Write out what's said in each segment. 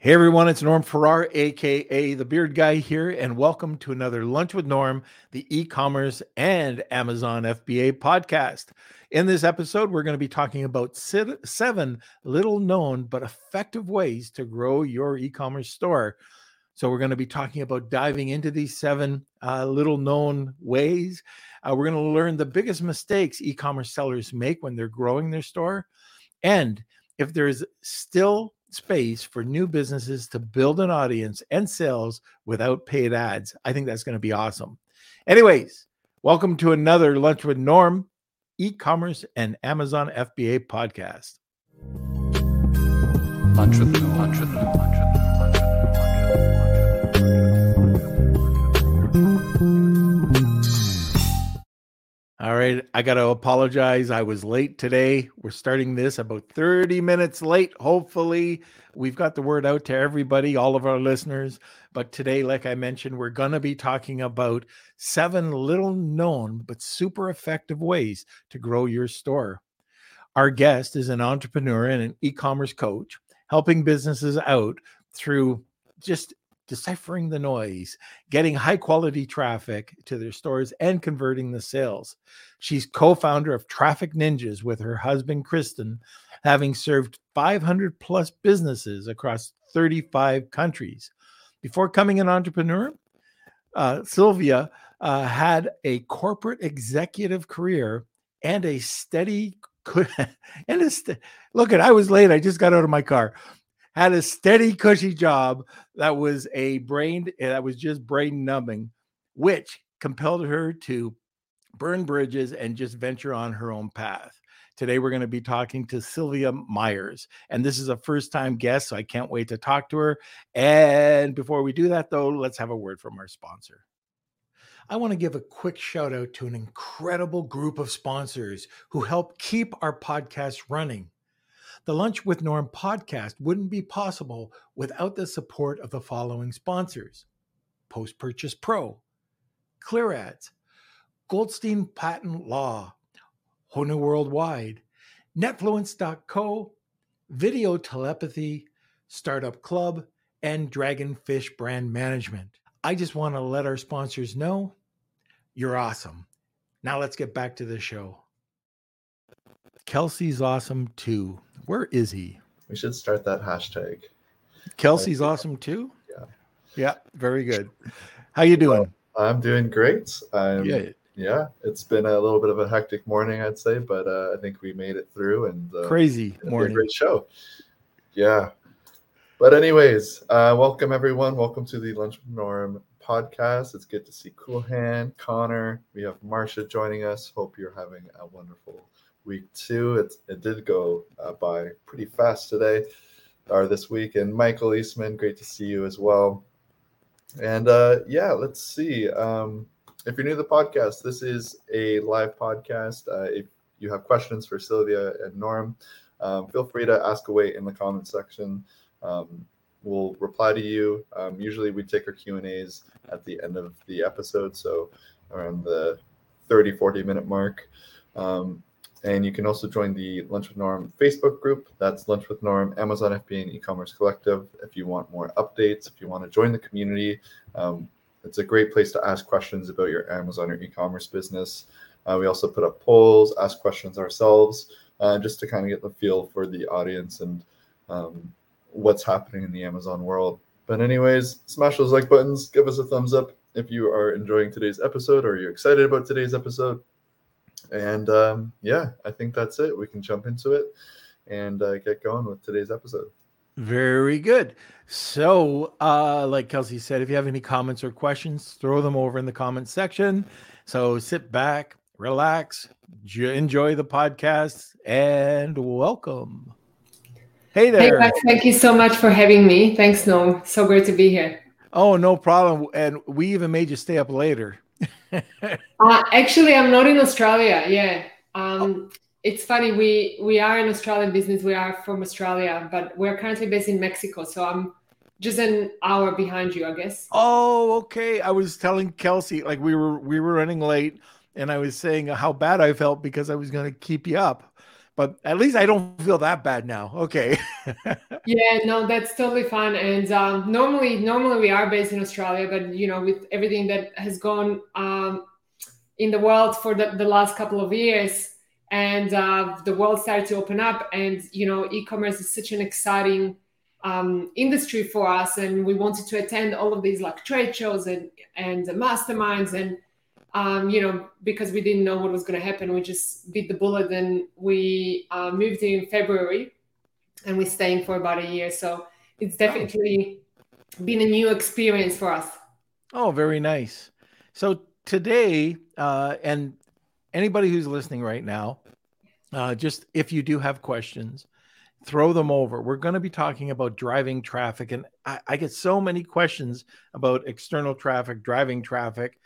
Hey everyone, it's Norm Farrar, aka the Beard Guy here, and welcome to another Lunch with Norm, the e-commerce and Amazon FBA podcast. In this episode, we're going to be talking about seven little known but effective ways to grow your e-commerce store. So we're going to be talking about diving into these seven uh, little known ways. Uh, we're going to learn the biggest mistakes e-commerce sellers make when they're growing their store, and if there's still space for new businesses to build an audience and sales without paid ads. I think that's going to be awesome. Anyways, welcome to another Lunch with Norm e commerce and Amazon FBA podcast. Lunch with Norm. Lunch with Norm. All right, I got to apologize. I was late today. We're starting this about 30 minutes late. Hopefully, we've got the word out to everybody, all of our listeners. But today, like I mentioned, we're going to be talking about seven little known but super effective ways to grow your store. Our guest is an entrepreneur and an e commerce coach, helping businesses out through just deciphering the noise, getting high quality traffic to their stores, and converting the sales. She's co founder of Traffic Ninjas with her husband, Kristen, having served 500 plus businesses across 35 countries. Before coming an entrepreneur, uh, Sylvia uh, had a corporate executive career and a steady and a st- look at I was late. I just got out of my car had a steady, cushy job that was a brain eh, that was just brain numbing, which compelled her to burn bridges and just venture on her own path. Today, we're going to be talking to Sylvia Myers, and this is a first time guest, so I can't wait to talk to her. And before we do that, though, let's have a word from our sponsor. I want to give a quick shout out to an incredible group of sponsors who help keep our podcast running. The Lunch with Norm podcast wouldn't be possible without the support of the following sponsors Post Purchase Pro, Clear Ads, Goldstein Patent Law, Hona Worldwide, Netfluence.co, Video Telepathy, Startup Club, and Dragonfish Brand Management. I just want to let our sponsors know you're awesome. Now let's get back to the show. Kelsey's awesome too. Where is he? We should start that hashtag. Kelsey's awesome too. Yeah. Yeah. Very good. How you doing? Well, I'm doing great. I'm, yeah. Yeah. It's been a little bit of a hectic morning, I'd say, but uh, I think we made it through and uh, crazy morning. great show. Yeah. But anyways, uh, welcome everyone. Welcome to the Lunch Norm podcast. It's good to see Cool Hand, Connor. We have Marsha joining us. Hope you're having a wonderful week two. It, it did go uh, by pretty fast today or this week. And Michael Eastman, great to see you as well. And uh, yeah, let's see. Um, if you're new to the podcast, this is a live podcast. Uh, if you have questions for Sylvia and Norm, um, feel free to ask away in the comment section. Um, we'll reply to you. Um, usually we take our Q&As at the end of the episode, so around the 30, 40 minute mark. Um, and you can also join the Lunch with Norm Facebook group. That's Lunch with Norm, Amazon FBA, and e-commerce collective. If you want more updates, if you want to join the community, um, it's a great place to ask questions about your Amazon or e-commerce business. Uh, we also put up polls, ask questions ourselves, uh, just to kind of get the feel for the audience and um, what's happening in the Amazon world. But anyways, smash those like buttons, give us a thumbs up if you are enjoying today's episode or you're excited about today's episode. And um, yeah, I think that's it. We can jump into it and uh, get going with today's episode. Very good. So, uh, like Kelsey said, if you have any comments or questions, throw them over in the comments section. So sit back, relax, enjoy the podcast, and welcome. Hey there. Hey, guys, thank you so much for having me. Thanks, Norm. So great to be here. Oh, no problem. And we even made you stay up later. uh, actually, I'm not in Australia. Yeah. Um, it's funny. We we are an Australian business. We are from Australia, but we're currently based in Mexico. So I'm just an hour behind you, I guess. Oh, okay. I was telling Kelsey like we were we were running late, and I was saying how bad I felt because I was going to keep you up. But at least I don't feel that bad now. Okay. yeah, no, that's totally fine. And um, normally, normally we are based in Australia, but you know, with everything that has gone um, in the world for the, the last couple of years, and uh, the world started to open up, and you know, e-commerce is such an exciting um, industry for us, and we wanted to attend all of these like trade shows and and masterminds and um, you know, because we didn't know what was going to happen, we just bit the bullet and we uh, moved in February and we're staying for about a year. So it's definitely oh. been a new experience for us. Oh, very nice. So today, uh, and anybody who's listening right now, uh, just if you do have questions, throw them over. We're going to be talking about driving traffic, and I, I get so many questions about external traffic, driving traffic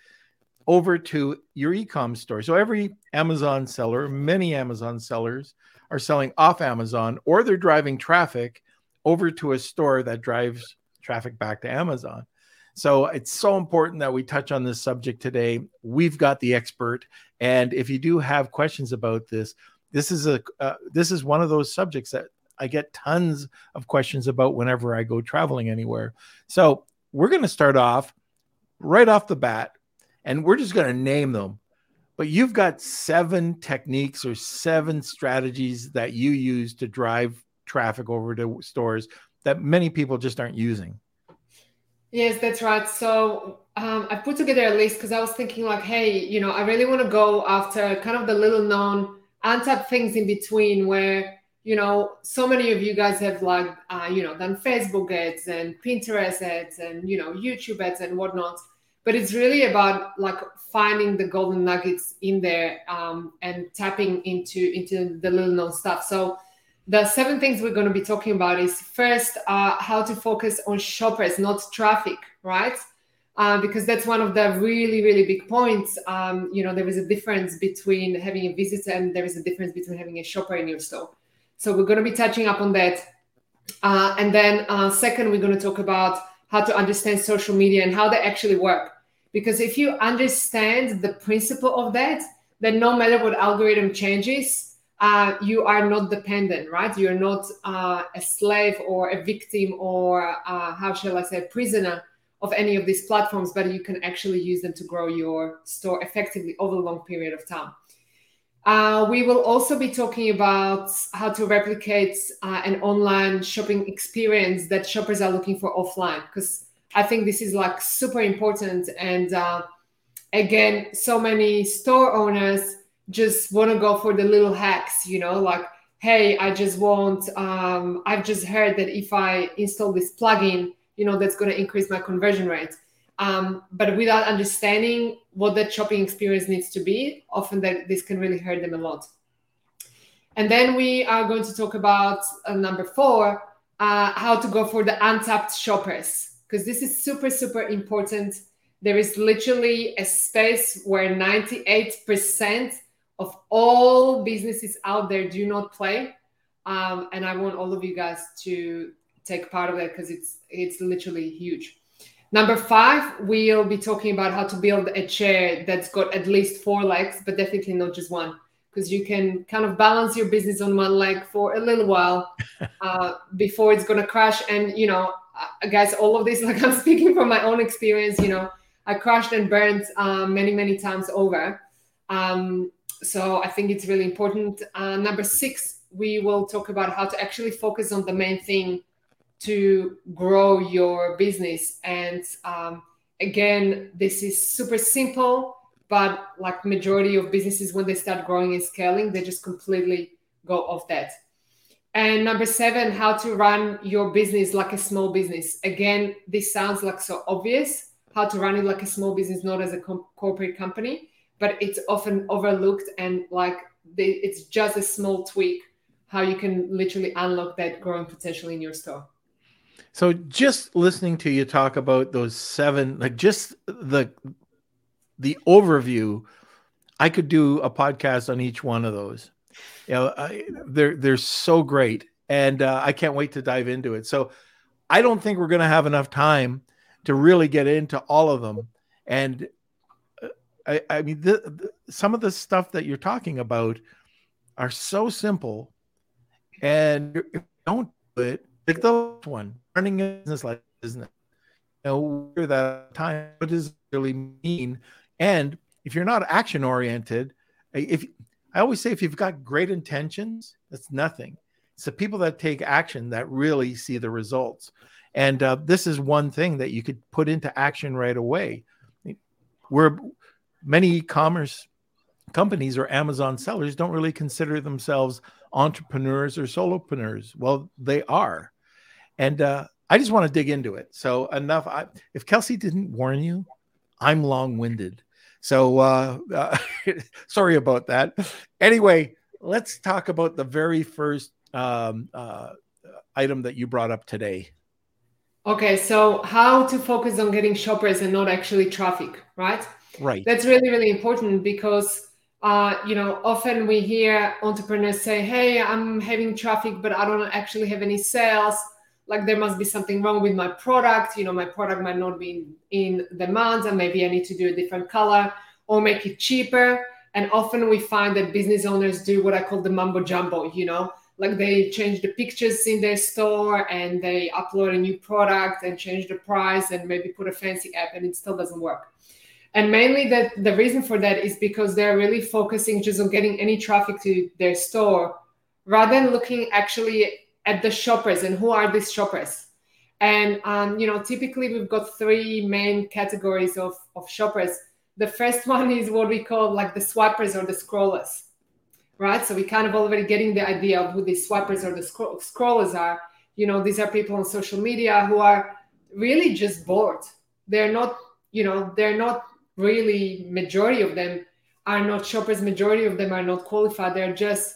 over to your e-com store. So every Amazon seller, many Amazon sellers are selling off Amazon or they're driving traffic over to a store that drives traffic back to Amazon. So it's so important that we touch on this subject today. We've got the expert and if you do have questions about this, this is a uh, this is one of those subjects that I get tons of questions about whenever I go traveling anywhere. So, we're going to start off right off the bat and we're just going to name them. But you've got seven techniques or seven strategies that you use to drive traffic over to stores that many people just aren't using. Yes, that's right. So um, I put together a list because I was thinking, like, hey, you know, I really want to go after kind of the little known untapped things in between where you know so many of you guys have like uh, you know done facebook ads and pinterest ads and you know youtube ads and whatnot but it's really about like finding the golden nuggets in there um, and tapping into into the little known stuff. So the seven things we're going to be talking about is first uh, how to focus on shoppers not traffic right? Uh, because that's one of the really really big points. Um, you know there is a difference between having a visitor and there is a difference between having a shopper in your store. So we're going to be touching up on that. Uh, and then uh, second we're going to talk about how to understand social media and how they actually work. Because if you understand the principle of that, then no matter what algorithm changes, uh, you are not dependent, right? You're not uh, a slave or a victim or uh, how shall I say, prisoner of any of these platforms, but you can actually use them to grow your store effectively over a long period of time. Uh, we will also be talking about how to replicate uh, an online shopping experience that shoppers are looking for offline because I think this is like super important. And uh, again, so many store owners just want to go for the little hacks, you know, like, hey, I just want, um, I've just heard that if I install this plugin, you know, that's going to increase my conversion rate. Um, but without understanding what that shopping experience needs to be, often that this can really hurt them a lot. And then we are going to talk about uh, number four, uh, how to go for the untapped shoppers, because this is super, super important. There is literally a space where 98% of all businesses out there do not play. Um, and I want all of you guys to take part of that because it's it's literally huge. Number five, we'll be talking about how to build a chair that's got at least four legs, but definitely not just one, because you can kind of balance your business on one leg for a little while uh, before it's going to crash. And, you know, guys, all of this, like I'm speaking from my own experience, you know, I crashed and burned uh, many, many times over. Um, so I think it's really important. Uh, number six, we will talk about how to actually focus on the main thing to grow your business. And um, again, this is super simple, but like majority of businesses, when they start growing and scaling, they just completely go off that. And number seven, how to run your business like a small business. Again, this sounds like so obvious how to run it like a small business, not as a com- corporate company, but it's often overlooked and like the, it's just a small tweak how you can literally unlock that growing potential in your store. So just listening to you talk about those seven, like just the the overview, I could do a podcast on each one of those. You know, I, they're they're so great, and uh, I can't wait to dive into it. So I don't think we're going to have enough time to really get into all of them. And uh, I, I mean, the, the, some of the stuff that you're talking about are so simple, and if you don't do it, like the one running a business like business, you know, where that time, what does it really mean? And if you're not action oriented, if I always say, if you've got great intentions, that's nothing. It's the people that take action that really see the results. And uh, this is one thing that you could put into action right away. Where many e-commerce companies or Amazon sellers don't really consider themselves entrepreneurs or solopreneurs. Well, they are. And uh, I just want to dig into it. So enough. I, if Kelsey didn't warn you, I'm long-winded. So uh, uh, sorry about that. Anyway, let's talk about the very first um, uh, item that you brought up today. Okay, so how to focus on getting shoppers and not actually traffic, right? Right. That's really really important because uh, you know often we hear entrepreneurs say, "Hey, I'm having traffic, but I don't actually have any sales." Like there must be something wrong with my product. You know, my product might not be in, in demand, and maybe I need to do a different color or make it cheaper. And often we find that business owners do what I call the mumbo jumbo. You know, like they change the pictures in their store and they upload a new product and change the price and maybe put a fancy app and it still doesn't work and mainly that the reason for that is because they're really focusing just on getting any traffic to their store rather than looking actually at the shoppers and who are these shoppers and um, you know typically we've got three main categories of, of shoppers the first one is what we call like the swipers or the scrollers right? So we kind of already getting the idea of who the swipers or the scroll- scrollers are. You know, these are people on social media who are really just bored. They're not, you know, they're not really majority of them are not shoppers. Majority of them are not qualified. They're just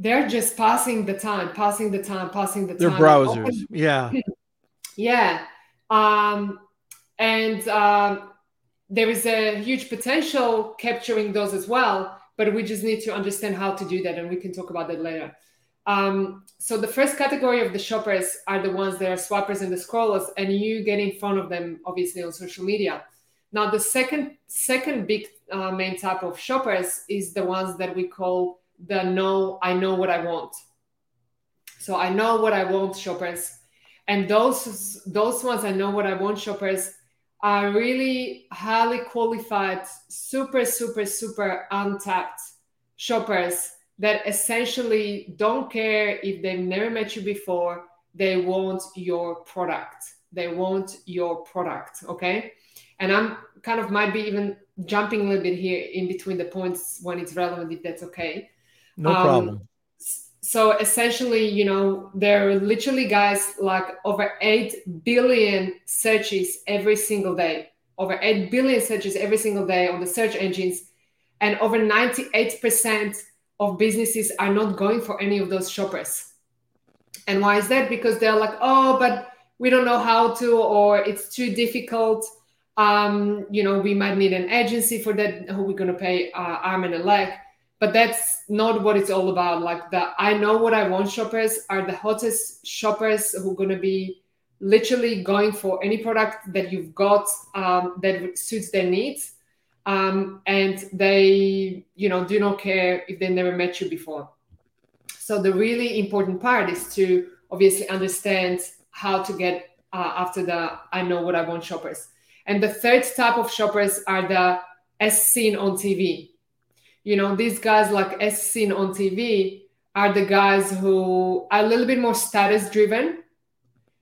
they're just passing the time, passing the time, passing the time. They're browsers. yeah. Yeah. Um, and um, there is a huge potential capturing those as well but we just need to understand how to do that and we can talk about that later um, so the first category of the shoppers are the ones that are swappers and the scrollers and you get in front of them obviously on social media now the second second big uh, main type of shoppers is the ones that we call the know i know what i want so i know what i want shoppers and those those ones i know what i want shoppers are really highly qualified, super, super, super untapped shoppers that essentially don't care if they've never met you before. They want your product. They want your product. Okay. And I'm kind of might be even jumping a little bit here in between the points when it's relevant, if that's okay. No um, problem. so essentially you know there are literally guys like over 8 billion searches every single day. Over 8 billion searches every single day on the search engines. And over 98% of businesses are not going for any of those shoppers. And why is that? Because they're like oh but we don't know how to or it's too difficult. Um, you know we might need an agency for that. Who we're going to pay uh, arm and a leg but that's not what it's all about. Like the i know what i want shoppers are the hottest shoppers who are going to be literally going for any product that you've got um, that suits their needs. Um, and they you know do not care if they never met you before. So the really important part is to obviously understand how to get uh, after the i know what i want shoppers. And the third type of shoppers are the as seen on tv you know these guys like as seen on tv are the guys who are a little bit more status driven.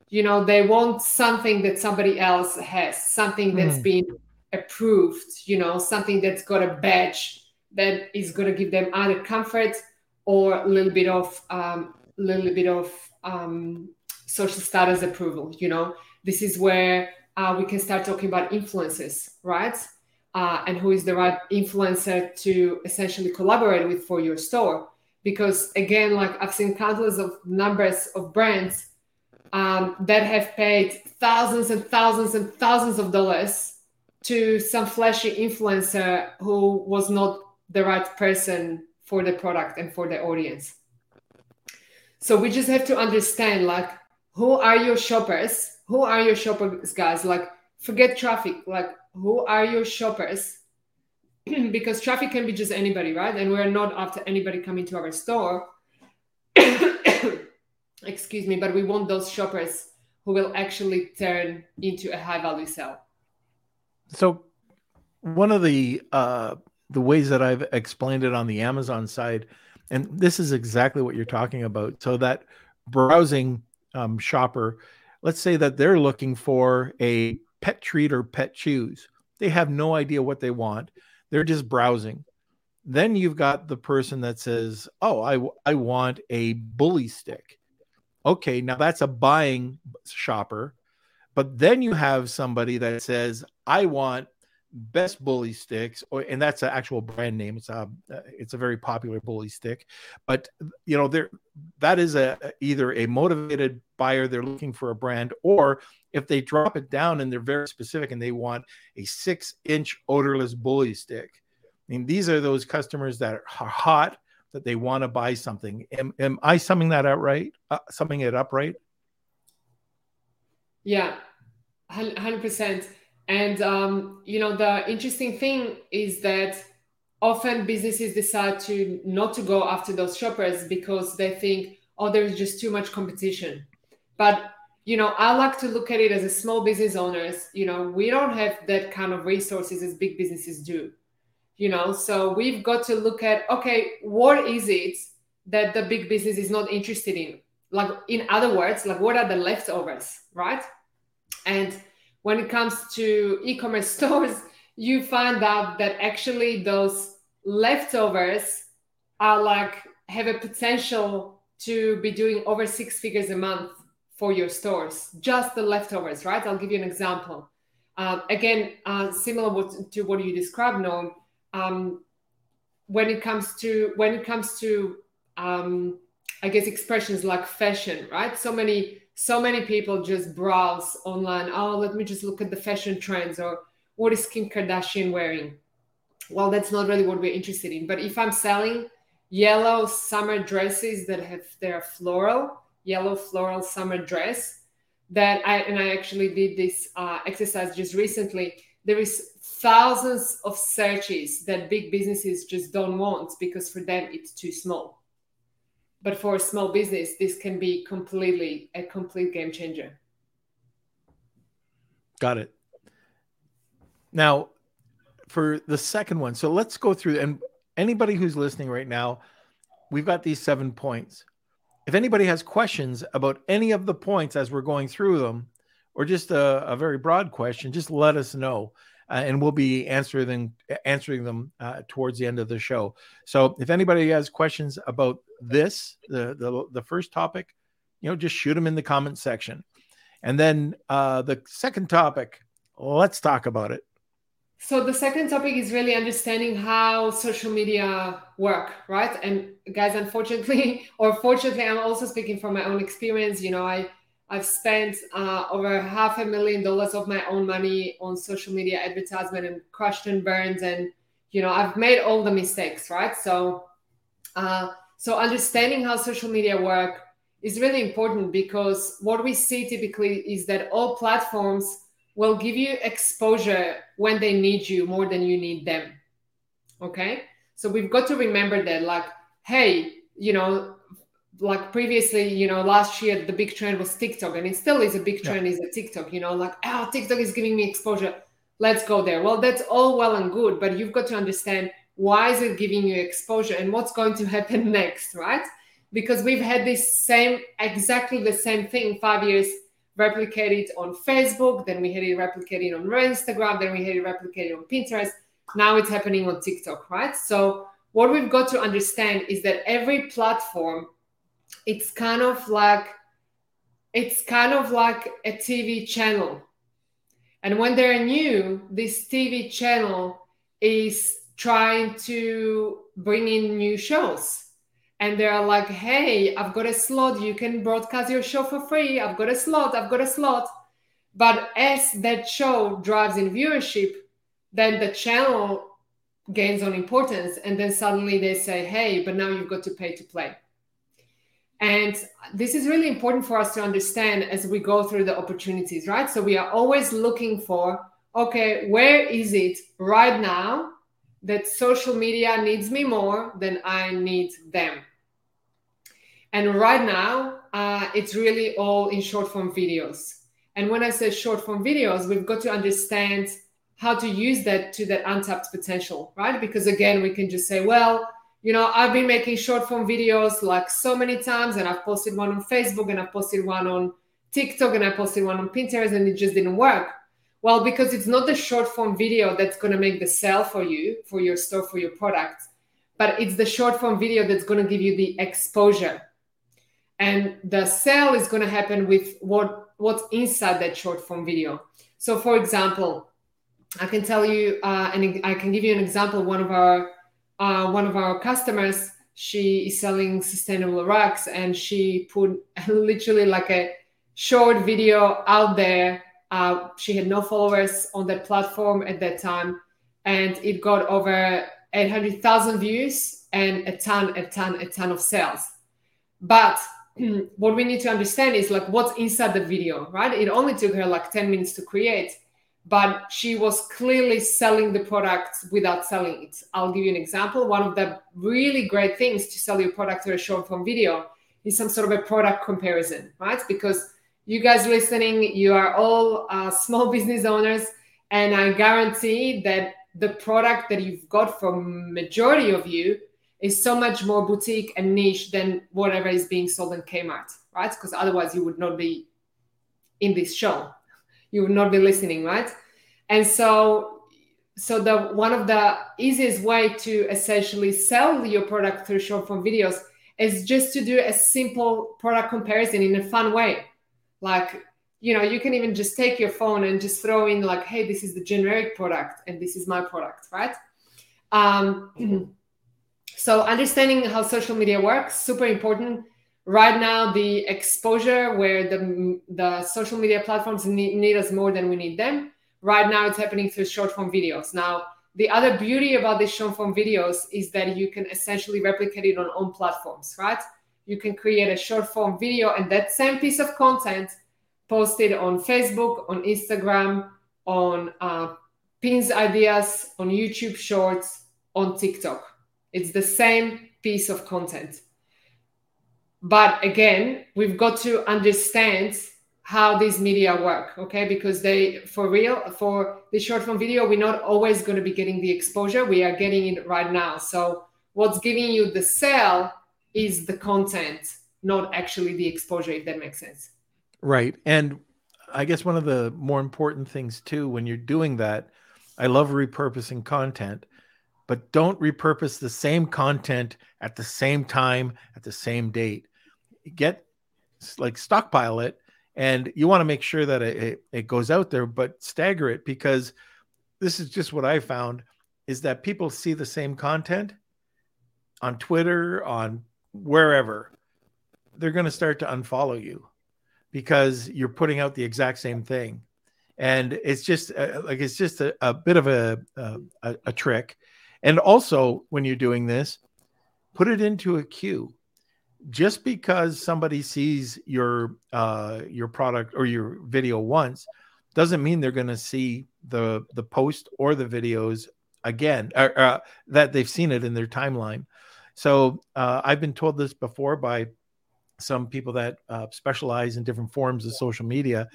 You know they want something that somebody else has something that's mm. been approved you know something that's got a badge that is going to give them either comfort or a little bit of um, little bit of um, social status approval you know? This is where uh, we can start talking about influences right uh, and who is the right influencer to essentially collaborate with for your store. Because again, like I've seen countless of numbers of brands um, that have paid thousands and thousands and thousands of dollars to some flashy influencer who was not the right person for the product and for the audience. So we just have to understand like who are your shoppers? Who are your shoppers, guys? Like forget traffic. Like who are your shoppers because traffic can be just anybody, right? And we're not after anybody coming to our store. Excuse me, but we want those shoppers who will actually turn into a high value sale. So, one of the uh, the ways that I've explained it on the Amazon side, and this is exactly what you're talking about. So that browsing um, shopper, let's say that they're looking for a pet treat or pet chews. They have no idea what they want. They're just browsing. Then you've got the person that says, "Oh, I I want a bully stick." Okay, now that's a buying shopper. But then you have somebody that says, "I want best bully sticks or and that's an actual brand name it's a it's a very popular bully stick but you know there that is a either a motivated buyer they're looking for a brand or if they drop it down and they're very specific and they want a six inch odorless bully stick i mean these are those customers that are hot that they want to buy something. Am, am i summing that out right? Uh, summing it up right? Yeah 100% and um, you know, the interesting thing is that often businesses decide to not to go after those shoppers because they think, oh, there's just too much competition. But you know, I like to look at it as a small business owners. You know, we don't have that kind of resources as big businesses do. You know, so we've got to look at okay, what is it that the big business is not interested in? Like, in other words, like what are the leftovers, right? And when it comes to e-commerce stores, you find out that actually those leftovers are like have a potential to be doing over six figures a month for your stores. Just the leftovers, right? I'll give you an example. Uh, again, uh, similar to what you described, Norm. Um, when it comes to when it comes to um, I guess expressions like fashion, right? So many so many people just browse online. Oh, let me just look at the fashion trends or what is Kim Kardashian wearing? Well, that's not really what we're interested in. But if I'm selling yellow summer dresses that have they're floral, yellow floral summer dress, that I and I actually did this uh, exercise just recently. There is thousands of searches that big businesses just don't want because for them it's too small. But for a small business this can be completely a complete game changer. Got it. Now for the second one so let's go through and anybody who's listening right now we've got these seven points if anybody has questions about any of the points as we're going through them or just a, a very broad question just let us know uh, and we'll be answering them answering them uh, towards the end of the show. So if anybody has questions about this, the the, the first topic, you know, just shoot them in the comment section. And then uh, the second topic, let's talk about it. So the second topic is really understanding how social media work, right? And guys, unfortunately, or fortunately, I'm also speaking from my own experience. You know, I I've spent uh, over half a million dollars of my own money on social media advertisement and crushed and burned, and you know I've made all the mistakes, right? So, uh, so understanding how social media work is really important because what we see typically is that all platforms will give you exposure when they need you more than you need them. Okay, so we've got to remember that, like, hey, you know, like previously, you know, last year the big trend was TikTok, and it still is a big trend. Yeah. Is a TikTok, you know, like oh, TikTok is giving me exposure. Let's go there. Well, that's all well and good, but you've got to understand why is it giving you exposure and what's going to happen next, right? Because we've had this same, exactly the same thing five years replicated on Facebook, then we had it replicated on Instagram, then we had it replicated on Pinterest. Now it's happening on TikTok, right? So what we've got to understand is that every platform it's kind of like it's kind of like a TV channel. And when they're new, this TV channel is trying to bring in new shows. And they're like, hey, I've got a slot. You can broadcast your show for free. I've got a slot. I've got a slot. But as that show drives in viewership, then the channel gains on importance. And then suddenly they say, hey, but now you've got to pay to play. And this is really important for us to understand as we go through the opportunities, right? So we are always looking for, okay, where is it right now that social media needs me more than I need them. And right now, uh, it's really all in short form videos. And when I say short form videos, we've got to understand how to use that to that untapped potential, right? Because again, we can just say, well, you know, I've been making short form videos like so many times, and I've posted one on Facebook, and I've posted one on TikTok, and I posted one on Pinterest, and it just didn't work. Well, because it's not the short form video that's going to make the sale for you, for your store, for your product, but it's the short form video that's going to give you the exposure. And the sale is going to happen with what what's inside that short form video. So, for example, I can tell you, uh, and I can give you an example. One of our uh, one of our customers, she is selling sustainable rugs, and she put literally like a short video out there. Uh, she had no followers on that platform at that time, and it got over 800,000 views and a ton, a ton, a ton of sales. But what we need to understand is like what's inside the video, right? It only took her like 10 minutes to create but she was clearly selling the product without selling it. I'll give you an example. One of the really great things to sell your product or a short form video is some sort of a product comparison, right? Because you guys listening, you are all uh, small business owners, and I guarantee that the product that you've got from majority of you is so much more boutique and niche than whatever is being sold in Kmart, right? Because otherwise you would not be in this show. You would not be listening right? And so so the one of the easiest way to essentially sell your product through short form videos is just to do a simple product comparison in a fun way. Like you know you can even just take your phone and just throw in like hey this is the generic product and this is my product right? Um, so understanding how social media works super important. Right now the exposure where the the social media platforms need, need, us more than we need them. Right now it's happening through short form videos. Now the other beauty about these short form videos is that you can essentially replicate it on own platforms right? You can create a short form video and that same piece of content posted on facebook on instagram on uh, pins ideas on youtube shorts on tiktok it's the same piece of content. But again we've got to understand how these media work okay? Because they for real for the short form video we're not always going to be getting the exposure we are getting it right now. So what's giving you the sale is the content not actually the exposure if that makes sense. Right. And i guess one of the more important things too when you're doing that i love repurposing content but don't repurpose the same content at the same time at the same date. Get like stockpile it and you want to make sure that it, it goes out there but stagger it because this is just what i found is that people see the same content on twitter on wherever they're going to start to unfollow you because you're putting out the exact same thing. And it's just uh, like it's just a, a bit of a, a, a trick and also when you're doing this put it into a queue. Just because somebody sees your uh, your product or your video once doesn't mean they're going to see the the post or the videos again uh, uh, that they've seen it in their timeline. So uh, i've been told this before by some people that uh, specialize in different forms of social media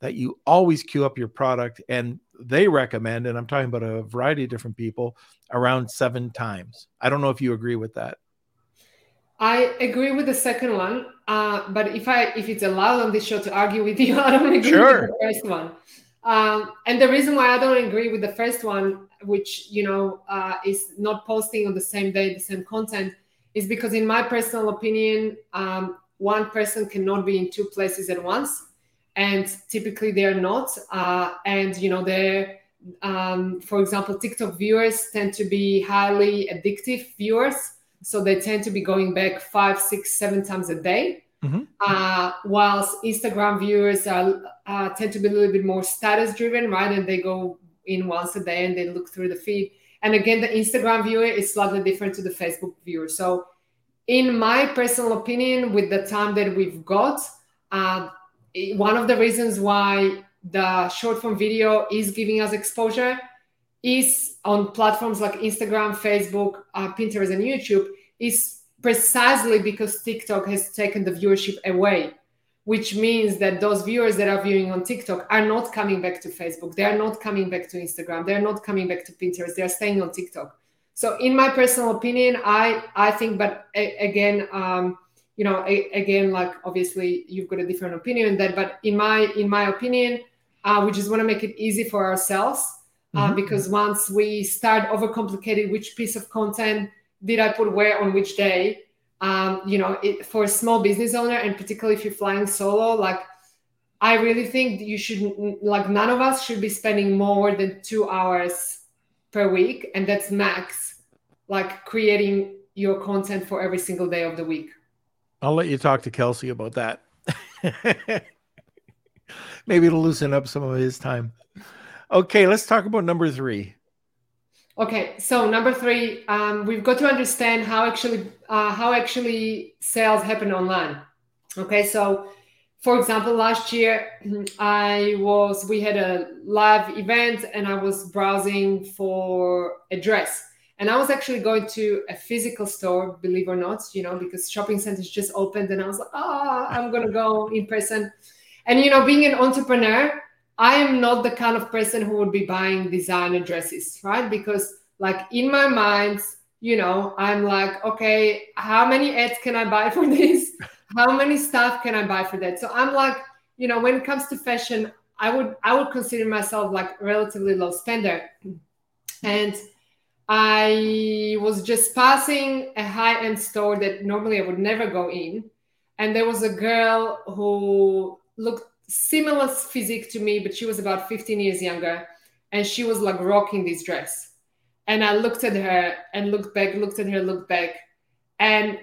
that you always queue up your product and they recommend and i'm talking about a variety of different people around seven times i don't know if you agree with that I agree with the second one, uh, but if I if it's allowed on this show to argue with you, I don't agree sure. with the first one. Um, and the reason why I don't agree with the first one, which you know uh, is not posting on the same day the same content, is because in my personal opinion, um, one person cannot be in two places at once, and typically they're not. Uh, and you know they're um, for example, TikTok viewers tend to be highly addictive viewers so they tend to be going back five, six, seven times a day. Mm-hmm. Uh, whilst Instagram viewers are, uh, tend to be a little bit more status driven, right? And they go in once a day and they look through the feed. And again, the Instagram viewer is slightly different to the Facebook viewer. So, in my personal opinion, with the time that we've got, uh, one of the reasons why the short form video is giving us exposure is on platforms like Instagram, Facebook, uh, Pinterest, and YouTube is precisely because TikTok has taken the viewership away, which means that those viewers that are viewing on TikTok are not coming back to Facebook. They are not coming back to Instagram. They're not coming back to Pinterest. They are staying on TikTok. So, in my personal opinion, I I think, but a, again, um, you know, a, again, like obviously you've got a different opinion on that, but in my in my opinion, uh, we just want to make it easy for ourselves uh, mm-hmm. because once we start overcomplicating which piece of content did I put where on which day, um, you know, it, for a small business owner and particularly if you're flying solo, like I really think you should like none of us should be spending more than two hours per week, and that's max, like creating your content for every single day of the week. I'll let you talk to Kelsey about that. Maybe it'll loosen up some of his time. Okay, let's talk about number three. Okay, so number three, um, we've got to understand how actually uh, how actually sales happen online. Okay, so for example, last year I was we had a live event and I was browsing for a dress, and I was actually going to a physical store, believe or not, you know, because shopping centers just opened, and I was like, ah, oh, I'm gonna go in person, and you know, being an entrepreneur I am not the kind of person who would be buying designer dresses, right? Because like in my mind, you know, I'm like, okay, how many ads can I buy for this? How many stuff can I buy for that? So I'm like, you know, when it comes to fashion, I would I would consider myself like relatively low spender. And I was just passing a high-end store that normally I would never go in. And there was a girl who looked similar physique to me, but she was about 15 years younger. And she was like rocking this dress. And I looked at her and looked back, looked at her, looked back. And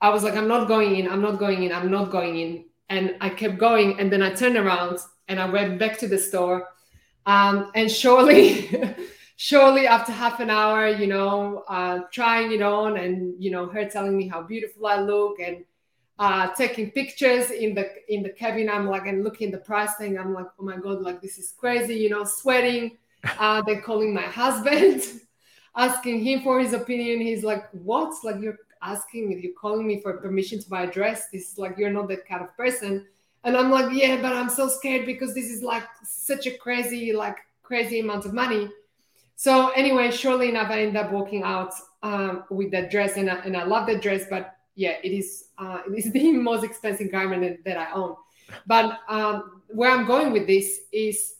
I was like, I'm not going in, I'm not going in, I'm not going in. And I kept going. And then I turned around and I went back to the store. Um, and surely, surely after half an hour, you know, uh, trying it on and, you know, her telling me how beautiful I look and uh, taking pictures in the in the cabin. I'm like and looking the price thing. I'm like, oh my god, like this is crazy, you know, sweating. Uh, they're calling my husband, asking him for his opinion. He's like, what? Like you're asking me, you're calling me for permission to buy a dress. This is like you're not that kind of person. And I'm like, yeah, but I'm so scared because this is like such a crazy, like crazy amount of money. So anyway, surely enough, I ended up walking out um, with that dress, and I, and I love that dress, but yeah, it is uh, it is the most expensive garment that I own. But um, where I'm going with this is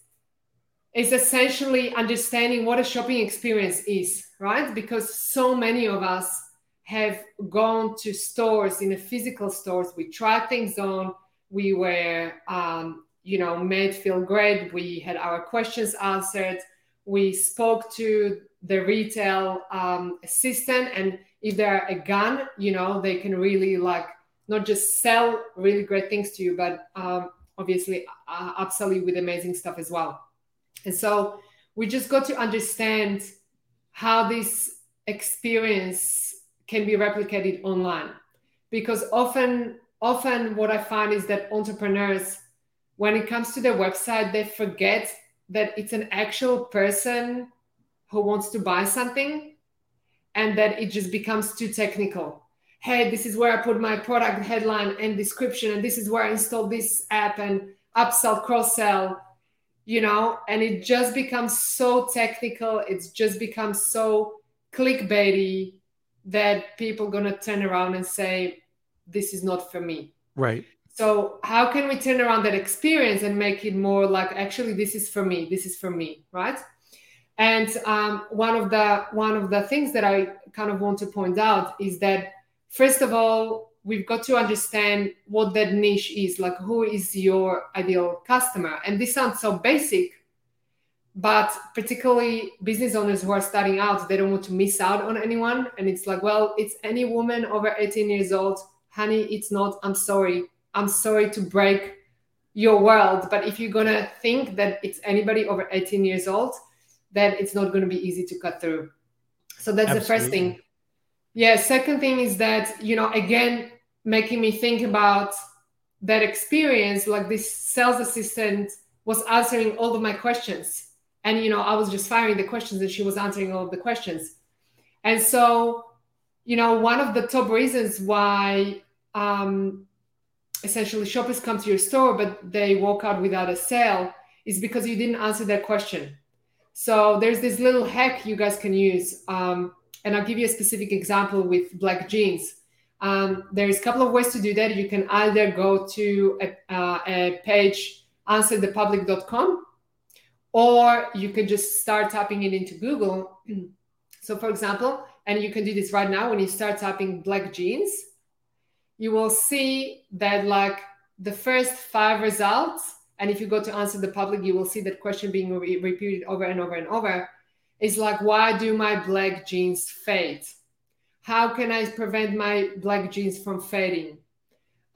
is essentially understanding what a shopping experience is, right? Because so many of us have gone to stores in a physical stores. We tried things on. We were, um, you know, made feel great. We had our questions answered. We spoke to the retail um, assistant and if they're a gun, you know, they can really like not just sell really great things to you, but um, obviously uh, upsell you with amazing stuff as well. And so we just got to understand how this experience can be replicated online, because often, often what I find is that entrepreneurs, when it comes to their website, they forget that it's an actual person who wants to buy something and that it just becomes too technical. Hey, this is where I put my product headline and description, and this is where I install this app and upsell, cross sell, you know, and it just becomes so technical. It's just becomes so clickbaity that people gonna turn around and say, "This is not for me." Right. So how can we turn around that experience and make it more like, actually, this is for me. This is for me, right? And um, one of the one of the things that I kind of want to point out is that first of all, we've got to understand what that niche is. Like, who is your ideal customer? And this sounds so basic, but particularly business owners who are starting out, they don't want to miss out on anyone. And it's like, well, it's any woman over 18 years old. Honey, it's not. I'm sorry. I'm sorry to break your world. But if you're gonna think that it's anybody over 18 years old, then it's not going to be easy to cut through. So that's Absolutely. the first thing. Yeah. Second thing is that, you know, again, making me think about that experience. Like this sales assistant was answering all of my questions. and you know i was just firing the questions and she was answering all of the questions and so you know one of the top reasons why um, essentially shoppers come to your store but they walk out without a sale is because you didn't answer their question. So there's this little hack you guys can use um, and i'll give you a specific example with black jeans. Um, there's a couple of ways to do that. You can either go to a, uh, a page answerthepublic.com or you can just start typing it into Google. So, for example, and you can do this right now when you start typing black jeans, you will see that like the first five results, and if you go to answer the public, you will see that question being re- repeated over and over and over. Is like, why do my black jeans fade? How can I prevent my black jeans from fading?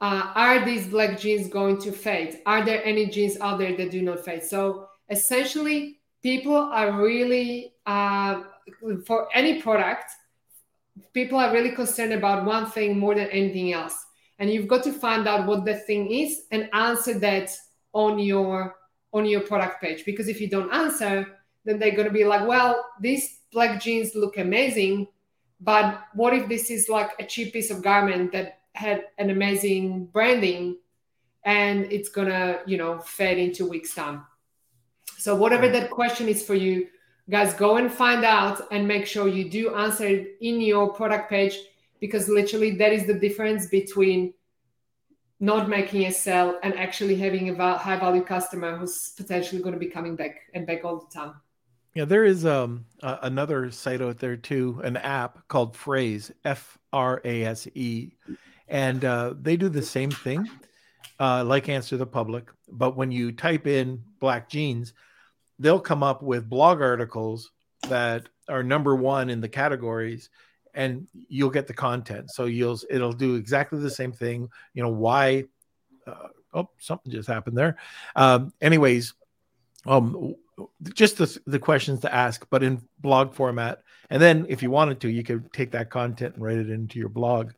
Uh, are these black jeans going to fade? Are there any jeans out there that do not fade? So essentially people are really uh, for any product people are really concerned about one thing more than anything else. And you've got to find out what the thing is and answer that on your on your product page. Because if you don't answer then they're going to be like well these black jeans look amazing but what if this is like a cheap piece of garment that had an amazing branding and it's gonna you know fade into weeks time? So whatever that question is for you, guys, go and find out and make sure you do answer it in your product page because literally that is the difference between not making a sale and actually having a high value customer who's potentially going to be coming back and back all the time. Yeah, there is um, uh, another site out there too, an app called Frase F R A S E, and uh, they do the same thing, uh, like Answer the Public. But when you type in black jeans, they'll come up with blog articles that are number one in the categories and you'll get the content. So you'll it'll do exactly the same thing. You know why uh, oh something just happened there. Um anyways um just the, the questions to ask but in blog format. And then if you wanted to you could take that content and write it into your blog.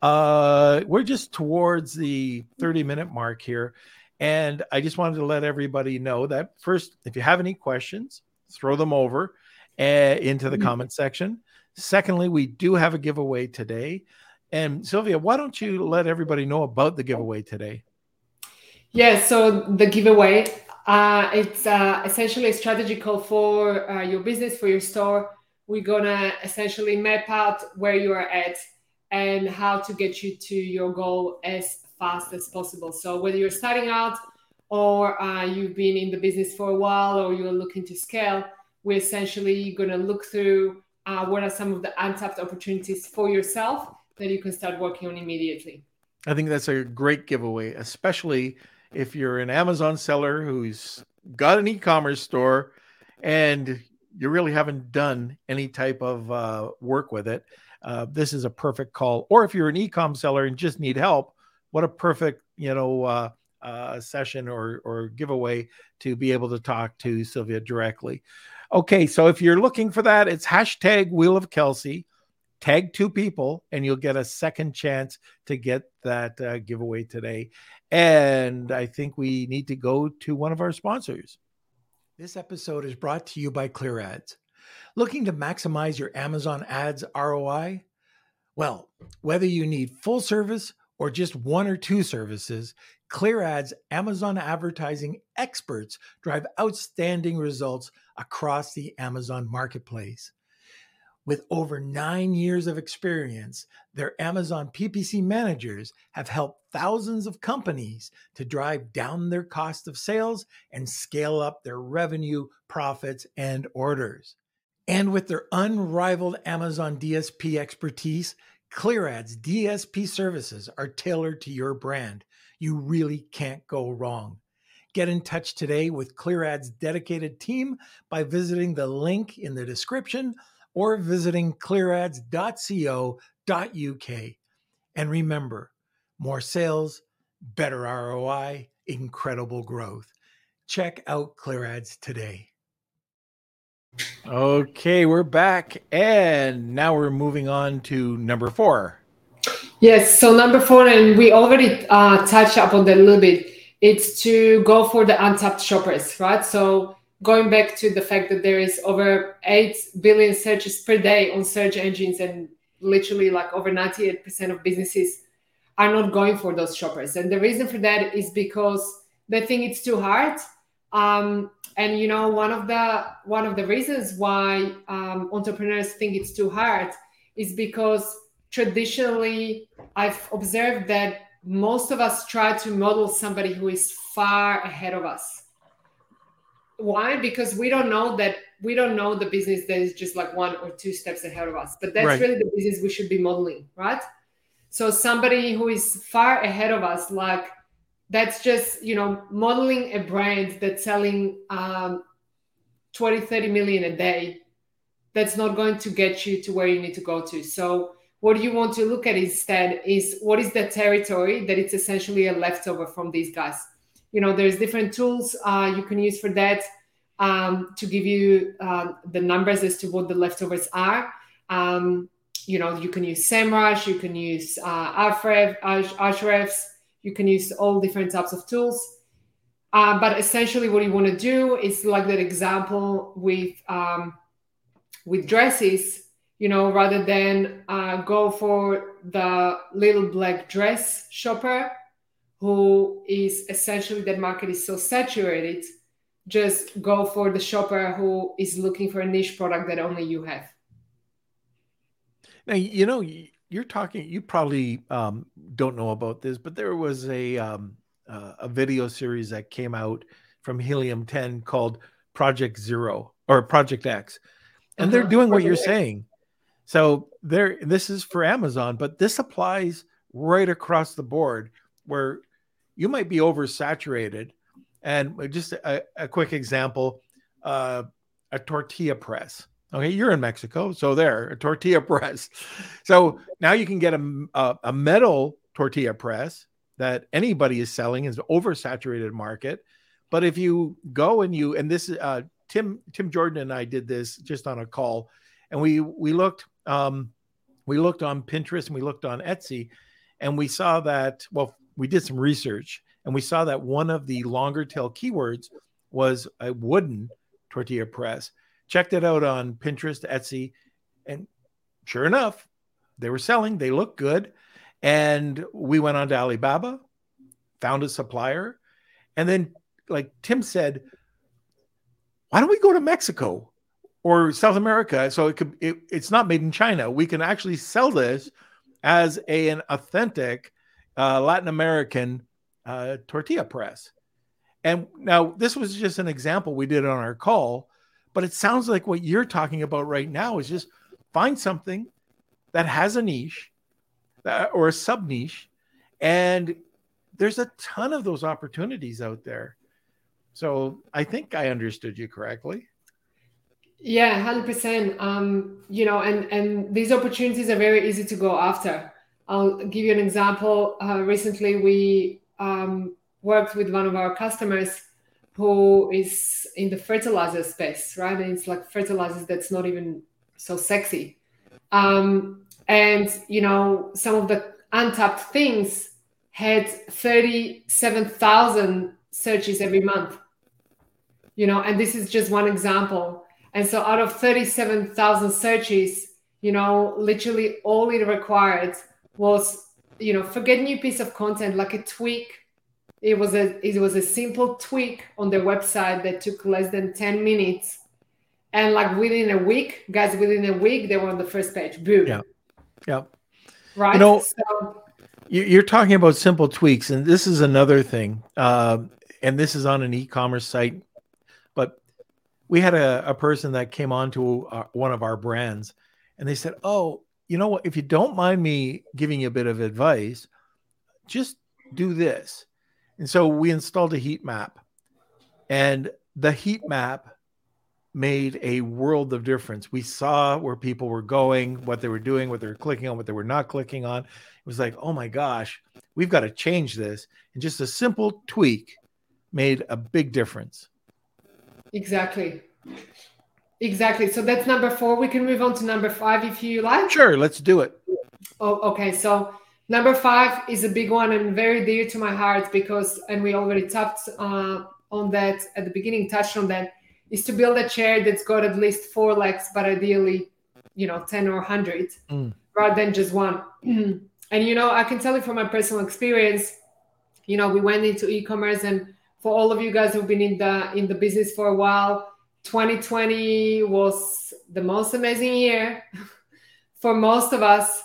Uh we're just towards the 30 minute mark here and I just wanted to let everybody know that first, if you have any questions, throw them over uh, into the mm-hmm. comment section. Secondly, we do have a giveaway today. And Sylvia, why don't you let everybody know about the giveaway today? Yeah, so the giveaway, uh, it's uh, essentially a strategy call for uh, your business, for your store. We're gonna essentially map out where you are at and how to get you to your goal as fast as possible. So whether you're starting out or uh, you've been in the business for a while or you're looking to scale, we're essentially going to look through uh, what are some of the untapped opportunities for yourself that you can start working on immediately. I think that's a great giveaway, especially if you're an Amazon seller who's got an e-commerce store and you really haven't done any type of uh, work with it. Uh, this is a perfect call. Or if you're an e-com seller and just need help, what a perfect you know uh, uh, session or or giveaway to be able to talk to Sylvia directly. Okay, so if you're looking for that, it's hashtag Wheel of Kelsey. Tag two people, and you'll get a second chance to get that uh, giveaway today. And I think we need to go to one of our sponsors. This episode is brought to you by ClearAds. Looking to maximize your Amazon ads ROI? Well, whether you need full service or just one or two services, ClearAds Amazon advertising experts drive outstanding results across the Amazon marketplace. With over nine years of experience, their Amazon PPC managers have helped thousands of companies to drive down their cost of sales and scale up their revenue, profits, and orders. And with their unrivaled Amazon DSP expertise, ClearAds DSP services are tailored to your brand. You really can't go wrong. Get in touch today with ClearAds dedicated team by visiting the link in the description or visiting clearads.co.uk. And remember, more sales, better ROI, incredible growth. Check out ClearAds today. Okay, we're back, and now we're moving on to number four. Yes, so number four, and we already uh, touched upon that a little bit. It's to go for the untapped shoppers, right? So going back to the fact that there is over 8 billion searches per day on search engines and literally like over 98% of businesses are not going for those shoppers and the reason for that is because they think it's too hard um, and you know one of the one of the reasons why um, entrepreneurs think it's too hard is because traditionally i've observed that most of us try to model somebody who is far ahead of us. Why? Because we don't know that we don't know the business that is just like one or two steps ahead of us but that's right. really the business we should be modeling right? So somebody who is far ahead of us like that's just you know modeling a brand that's selling um, 20 30 million a day that's not going to get you to where you need to go to. So what you want to look at instead is what is the territory that it's essentially a leftover from these guys. You know there's different tools uh, you can use for that um, to give you uh, the numbers as to what the leftovers are. Um, you know you can use semrush you can use uh, Ahrefs you can use all different types of tools. Uh, but essentially, what you want to do is like that example with um, with dresses. You know, rather than uh, go for the little black dress shopper, who is essentially that market is so saturated, just go for the shopper who is looking for a niche product that only you have. Now, you know, you're talking you probably um, don't know about this but there was a um, uh, a video series that came out from helium 10 called project zero or project x. And uh-huh. they're doing what you're saying. So there this is for amazon but this applies right across the board where you might be oversaturated. And just a, a quick example uh, a tortilla press Okay, you're in Mexico, so there, a tortilla press. So now you can get a, a, a metal tortilla press that anybody is selling is oversaturated market. But if you go and you and this uh, Tim Tim Jordan and I did this just on a call, and we we looked um, we looked on Pinterest and we looked on Etsy, and we saw that well we did some research and we saw that one of the longer tail keywords was a wooden tortilla press checked it out on Pinterest, Etsy, and sure enough, they were selling. They looked good. And we went on to Alibaba, found a supplier. And then, like Tim said, why don't we go to Mexico or South America? So it could it, it's not made in China. We can actually sell this as a, an authentic uh, Latin American uh, tortilla press. And now this was just an example we did on our call but it sounds like what you're talking about right now is just find something that has a niche uh, or a sub niche, and there's a ton of those opportunities out there. So I think I understood you correctly. Yeah, hundred um, percent. You know, and and these opportunities are very easy to go after. I'll give you an example. Uh, recently, we um, worked with one of our customers who is in the fertilizer space, right? And it's like fertilizers that's not even so sexy. Um, and you know, some of the untapped things had 37,000 searches every month. You know, and this is just one example. And so out of 37,000 searches, you know, literally all it required was, you know, forget new piece of content, like a tweak it was a it was a simple tweak on the website that took less than 10 minutes. And like within a week, guys, within a week, they were on the first page. Boom. Yeah. Yeah. Right. You know, so, you're talking about simple tweaks, and this is another thing. Uh, and this is on an e-commerce site, but we had a, a person that came on to uh, one of our brands, and they said, "Oh, you know what? If you don't mind me giving you a bit of advice, just do this." And so we installed a heat map, and the heat map made a world of difference. We saw where people were going, what they were doing, what they were clicking on, what they were not clicking on. It was like, oh my gosh, we've got to change this. And just a simple tweak made a big difference. Exactly. Exactly. So that's number four. We can move on to number five if you like. Sure, let's do it. Oh, okay. So Number five is a big one and very dear to my heart because, and we already tapped uh, on that at the beginning, touched on that, is to build a chair that's got at least four legs, but ideally, you know, 10 or 100 mm. rather than just one. and, you know, I can tell you from my personal experience, you know, we went into e-commerce and for all of you guys who've been in the in the business for a while, 2020 was the most amazing year for most of us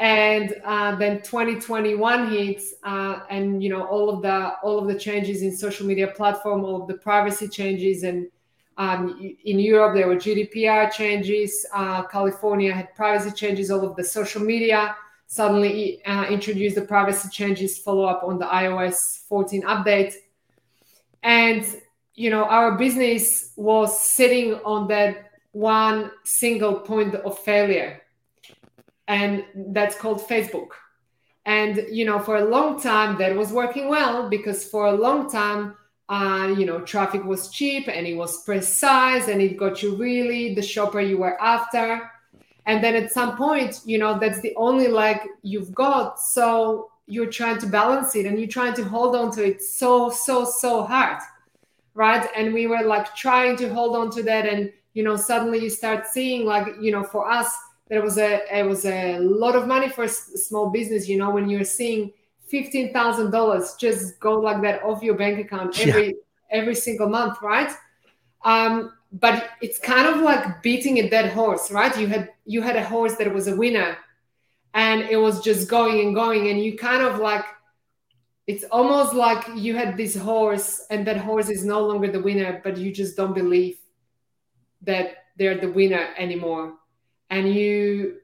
and uh, then 2021 hits uh, and you know all of the all of the changes in social media platform all of the privacy changes and um, in europe there were gdpr changes uh, california had privacy changes all of the social media suddenly uh, introduced the privacy changes follow up on the ios 14 update. And you know our business was sitting on that one single point of failure and that's called Facebook. And you know, for a long time that was working well because for a long time, uh, you know, traffic was cheap and it was precise and it got you really the shopper you were after. And then at some point, you know, that's the only leg you've got. So you're trying to balance it and you're trying to hold on to it so, so, so hard. Right. And we were like trying to hold on to that. And, you know, suddenly you start seeing, like, you know, for us, there was a it was a lot of money for a small business you know when you're seeing $15000 just go like that off your bank account every yeah. every single month right? Um, but it's kind of like beating a dead horse right? You had you had a horse that was a winner and it was just going and going and you kind of like it's almost like you had this horse and that horse is no longer the winner but you just don't believe that they're the winner anymore and you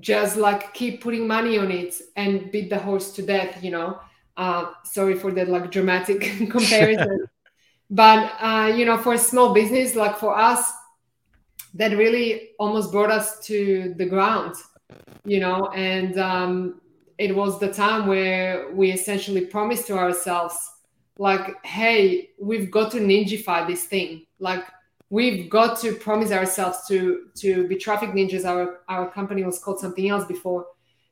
just like keep putting money on it and beat the horse to death you know? Uh, sorry for that like dramatic comparison. But uh, you know for a small business like for us that really almost brought us to the ground you know? And um, it was the time where we essentially promised to ourselves like hey we've got to ninjify this thing. Like we've got to promise ourselves to to be traffic ninjas. Our our company was called something else before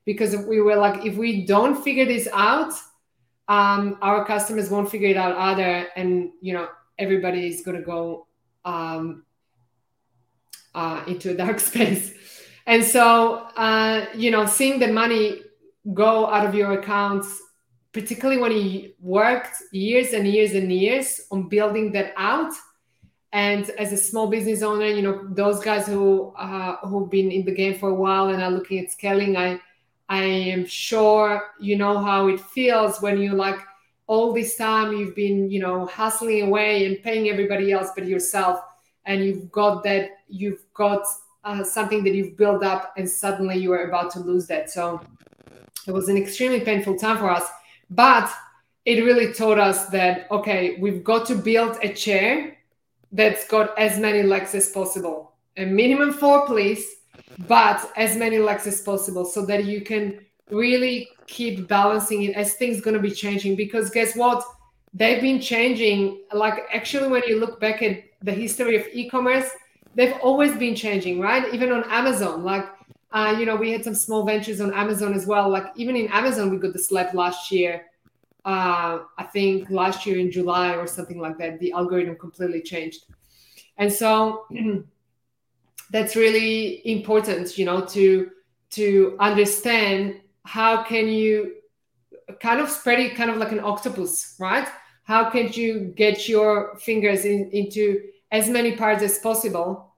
because we were like if we don't figure this out um, our customers won't figure it out either. And you know everybody is going to go um, uh, into a dark space. And so uh, you know seeing the money go out of your accounts particularly when you worked years and years and years on building that out and as a small business owner you know those guys who uh, who've been in the game for a while and are looking at scaling i i am sure you know how it feels when you like all this time you've been you know hustling away and paying everybody else but yourself. And you've got that you've got uh, something that you've built up and suddenly you are about to lose that. So it was an extremely painful time for us but it really taught us that okay we've got to build a chair that's got as many legs as possible. A minimum four, please, but as many legs as possible so that you can really keep balancing it as things going to be changing. Because guess what? They've been changing. Like, actually, when you look back at the history of e commerce, they've always been changing, right? Even on Amazon, like, uh, you know, we had some small ventures on Amazon as well. Like, even in Amazon, we got the slap last year uh, I think last year in July or something like that, the algorithm completely changed. And so that's really important, you know, to to understand how can you kind of spread it kind of like an octopus, right? How can you get your fingers in, into as many parts as possible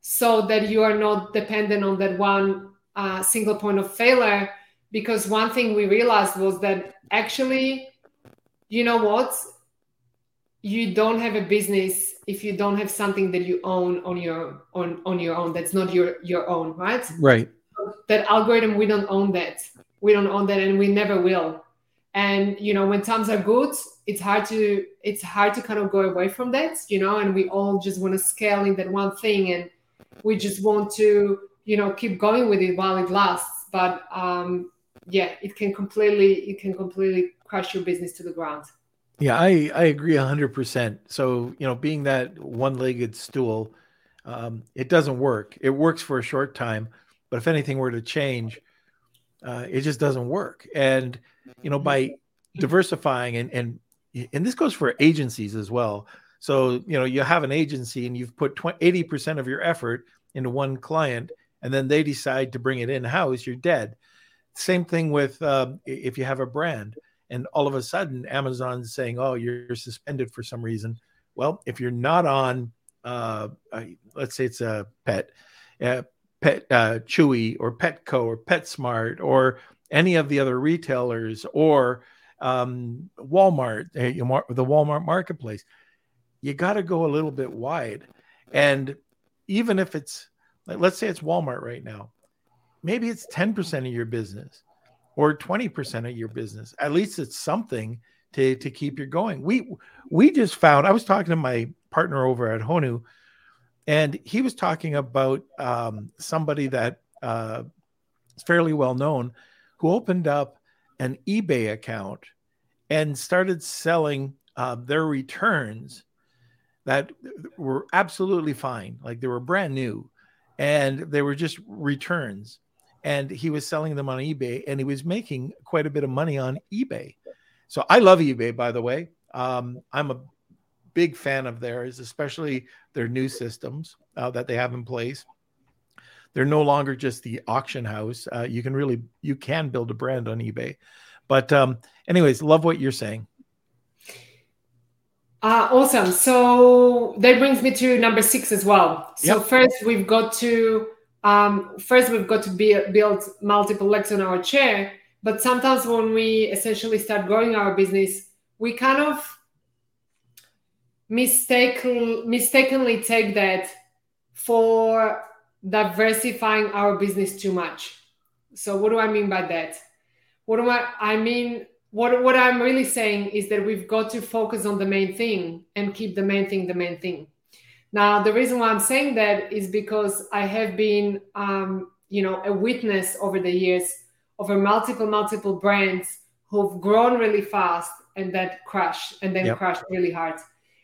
so that you are not dependent on that one uh, single point of failure because one thing we realized was that actually you know what? You don't have a business if you don't have something that you own on your on on your own that's not your your own right? Right. That algorithm we don't own that. We don't own that and we never will. And you know when times are good it's hard to it's hard to kind of go away from that you know and we all just want to scale in that one thing and we just want to you know keep going with it while it lasts. But um yeah, it can completely it can completely crush your business to the ground. Yeah, I I agree hundred percent. So you know, being that one-legged stool, um, it doesn't work. It works for a short time, but if anything were to change, uh, it just doesn't work. And you know, by diversifying and and and this goes for agencies as well. So, you know, you have an agency and you've put 20, 80% of your effort into one client, and then they decide to bring it in house, you're dead. Same thing with um, if you have a brand and all of a sudden Amazon's saying, oh, you're suspended for some reason. Well, if you're not on, uh, let's say it's a pet, uh, Pet uh, Chewy or Petco or PetSmart or any of the other retailers or um, Walmart, eh, the Walmart marketplace, you got to go a little bit wide. And even if it's, let's say it's Walmart right now, maybe it's 10% of your business or 20% of your business. At least it's something to, to keep you going. We, we just found, I was talking to my partner over at Honu, and he was talking about um, somebody that uh, is fairly well known who opened up an eBay account and started selling uh, their returns that were absolutely fine. Like they were brand new and they were just returns. And he was selling them on eBay and he was making quite a bit of money on eBay. So I love eBay, by the way. Um, I'm a big fan of theirs, especially their new systems uh, that they have in place. They're no longer just the auction house. Uh, you can really you can build a brand on eBay. But um, anyways, love what you're saying. Uh, awesome. So that brings me to number six as well. So yep. first we've got to um, first we've got to be, build multiple legs on our chair. But sometimes when we essentially start growing our business, we kind of mistaken, mistakenly take that for diversifying our business too much. So what do I mean by that? What do I I mean what what I'm really saying is that we've got to focus on the main thing and keep the main thing the main thing. Now, the reason why I'm saying that is because I have been, um, you know, a witness over the years over multiple, multiple brands who've grown really fast and then crash and then yep. crashed really hard.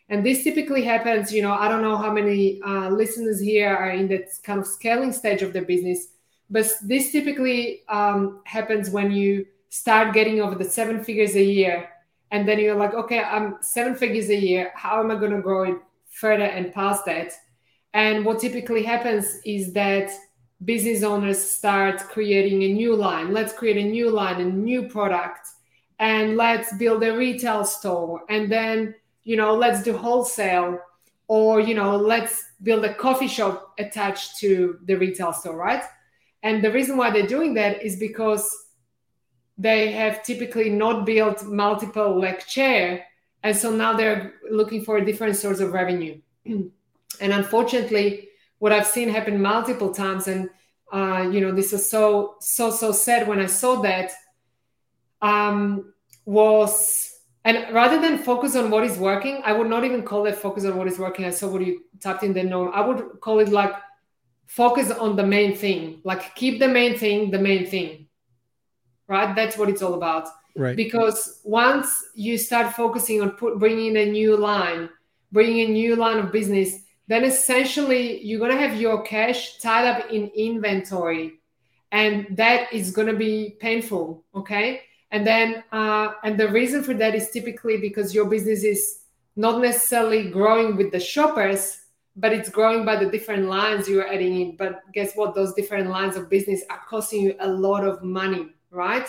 And this typically happens, you know, I don't know how many uh, listeners here are in that kind of scaling stage of their business, but this typically um, happens when you start getting over the seven figures a year. And then you're like, okay, I'm seven figures a year. How am I going to grow it further and past that? And what typically happens is that business owners start creating a new line. Let's create a new line, a new product, and let's build a retail store. And then, you know, let's do wholesale, or, you know, let's build a coffee shop attached to the retail store, right? And the reason why they're doing that is because they have typically not built multiple leg chair and so now they're looking for a different source of revenue and unfortunately what i've seen happen multiple times and uh, you know this is so so so sad when i saw that um, was and rather than focus on what is working i would not even call it focus on what is working i saw what you tapped in the norm i would call it like focus on the main thing like keep the main thing the main thing right? That's what it's all about. Right. Because once you start focusing on put, bringing a new line, bringing a new line of business, then essentially you're going to have your cash tied up in inventory. And that is going to be painful. Okay. And then, uh, and the reason for that is typically because your business is not necessarily growing with the shoppers, but it's growing by the different lines you're adding in. But guess what? Those different lines of business are costing you a lot of money right?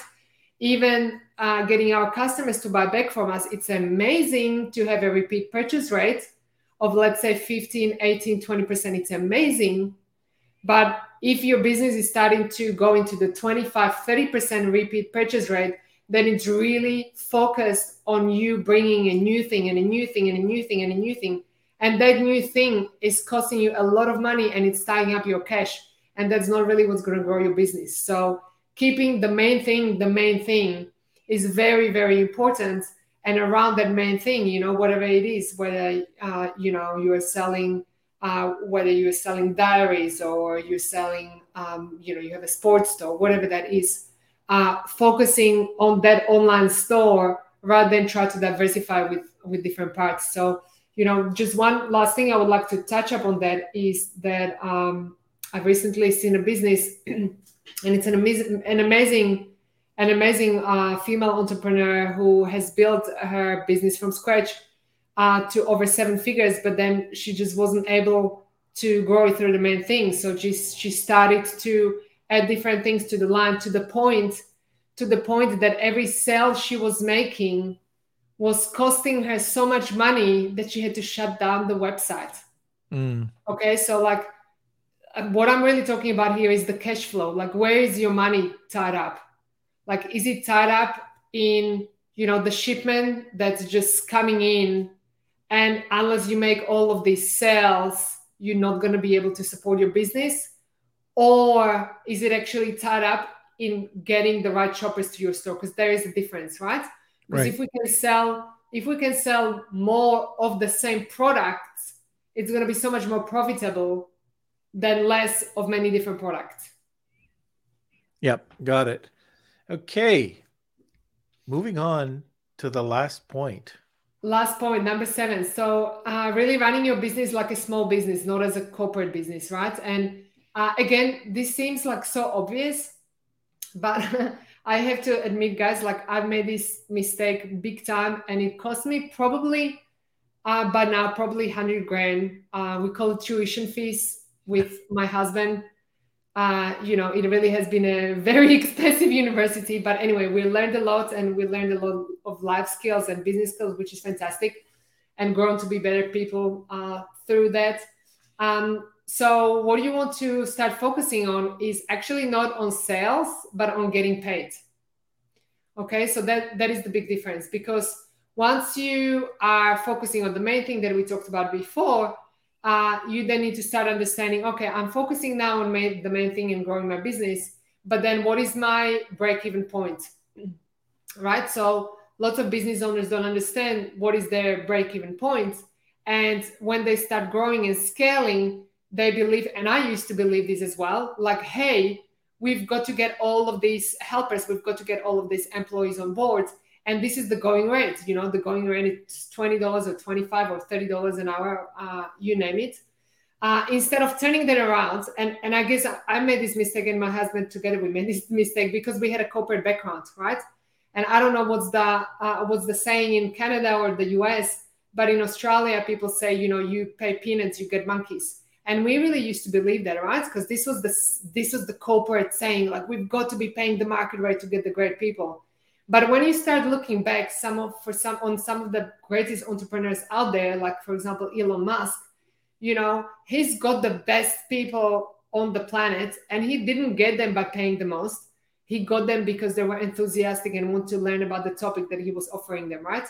Even uh, getting our customers to buy back from us, it's amazing to have a repeat purchase rate of, let's say, 15, 18, 20%. It's amazing. But if your business is starting to go into the 25, 30% repeat purchase rate, then it's really focused on you bringing a new thing and a new thing and a new thing and a new thing. And that new thing is costing you a lot of money and it's tying up your cash. And that's not really what's going to grow your business. So keeping the main thing the main thing is very very important. And around that main thing you know whatever it is whether uh, you know you're selling uh, whether you're selling diaries or you're selling um, you know you have a sports store whatever that is uh, focusing on that online store rather than try to diversify with with different parts. So you know just one last thing i would like to touch up on that is that um, i've recently seen a business and it's an amazing, an amazing, an amazing uh, female entrepreneur who has built her business from scratch. uh, to over seven figures, but then she just wasn't able to grow through the main thing. So she she started to add different things to the line to the point to the point that every sale she was making was costing her so much money that she had to shut down the website. Mm. Okay, so like Uh, what I'm really talking about here is the cash flow. Like, where is your money tied up? Like, is it tied up in you know the shipment that's just coming in, and unless you make all of these sales, you're not going to be able to support your business, or is it actually tied up in getting the right shoppers to your store? Because there is a difference, right? Because Right. if we can sell, if we can sell more of the same products, it's going to be so much more profitable than less of many different products. Yep, got it. Okay. Moving on to the last point. Last point, number seven. So, uh, really running your business like a small business, not as a corporate business, right? And uh, again, this seems like so obvious, but I have to admit, guys, like I've made this mistake big time, and it cost me probably uh, by now probably 100 grand. Uh, we call it tuition fees with my husband. Uh, you know, it really has been a very expensive university. But anyway, we learned a lot and we learned a lot of life skills and business skills, which is fantastic, and grown to be better people uh, through that. Um, so, what you want to start focusing on is actually not on sales, but on getting paid. Okay, so that that is the big difference because once you are focusing on the main thing that we talked about before, uh, you then need to start understanding okay, I'm focusing now on main, the main thing and growing my business, but then what is my break even point? Right? So, lots of business owners don't understand what is their break even. And when they start growing and scaling, they believe, and I used to believe this as well, like, hey, we've got to get all of these helpers, we've got to get all of these employees on board and this is the going rate you know the going rate is $20 or 25 or $30 an hour uh, you name it. Uh, instead of turning that around and, and i guess i made this mistake and my husband together we made this mistake because we had a corporate background right? And i don't know what's the uh, what's the saying in canada or the us but in australia people say you know you pay peanuts you get monkeys. And we really used to believe that right? Because this was the this was the corporate saying like we've got to be paying the market rate to get the great people but when you start looking back, some of for some on some of the greatest entrepreneurs out there, like for example Elon Musk, you know, he's got the best people on the planet, and he didn't get them by paying the most. He got them because they were enthusiastic and want to learn about the topic that he was offering them, right?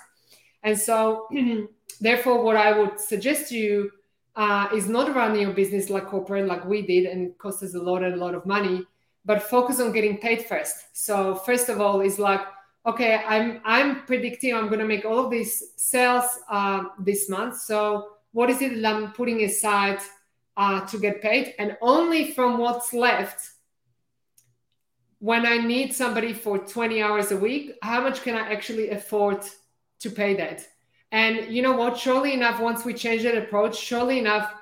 And so, therefore, what I would suggest to you uh, is not running your business like corporate, like we did, and it cost us a lot and a lot of money, but focus on getting paid first. So, first of all, is like okay i'm i'm predicting i'm going to make all of these sales uh, this month. So what is it that i'm putting aside uh, to get paid? And only from what's left when i need somebody for 20 hours a week how much can i actually afford to pay that? And you know what? Surely enough once we changed that approach surely enough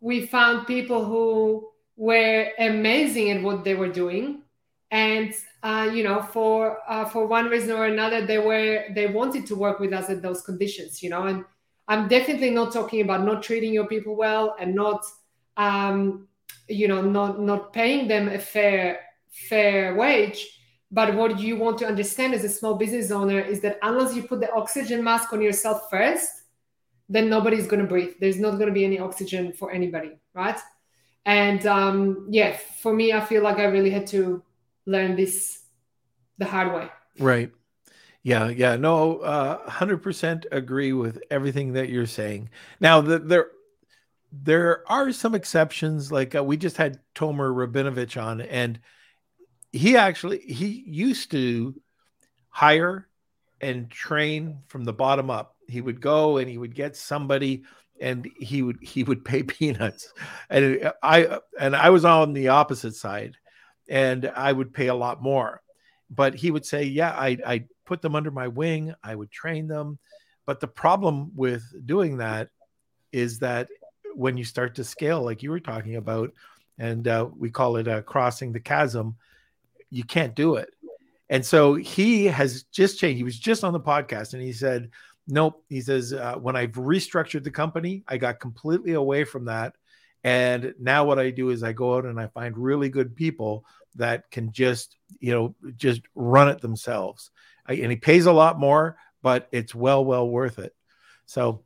we found people who were amazing at what they were doing and uh, you know for uh, for one reason or another they were they wanted to work with us at those conditions you know? And i'm definitely not talking about not treating your people well and not um, you know not not paying them a fair fair wage. But what you want to understand as a small business owner is that unless you put the oxygen mask on yourself first then nobody's going to breathe. There's not going to be any oxygen for anybody right? And um, yeah for me i feel like i really had to learn this the hard way. Right. Yeah, yeah. No, uh 100% agree with everything that you're saying. Now, the, there there are some exceptions like uh, we just had Tomer Rabinovich on and he actually he used to hire and train from the bottom up. He would go and he would get somebody and he would he would pay peanuts. And I and I was on the opposite side and I would pay a lot more. But he would say, Yeah, I, I put them under my wing, I would train them. But the problem with doing that is that when you start to scale, like you were talking about, and uh, we call it uh, crossing the chasm, you can't do it. And so he has just changed. He was just on the podcast and he said, nope. He says, uh, when I've restructured the company, I got completely away from that. And now what I do is I go out and I find really good people that can just, you know, just run it themselves. I, and he pays a lot more, but it's well, well worth it. So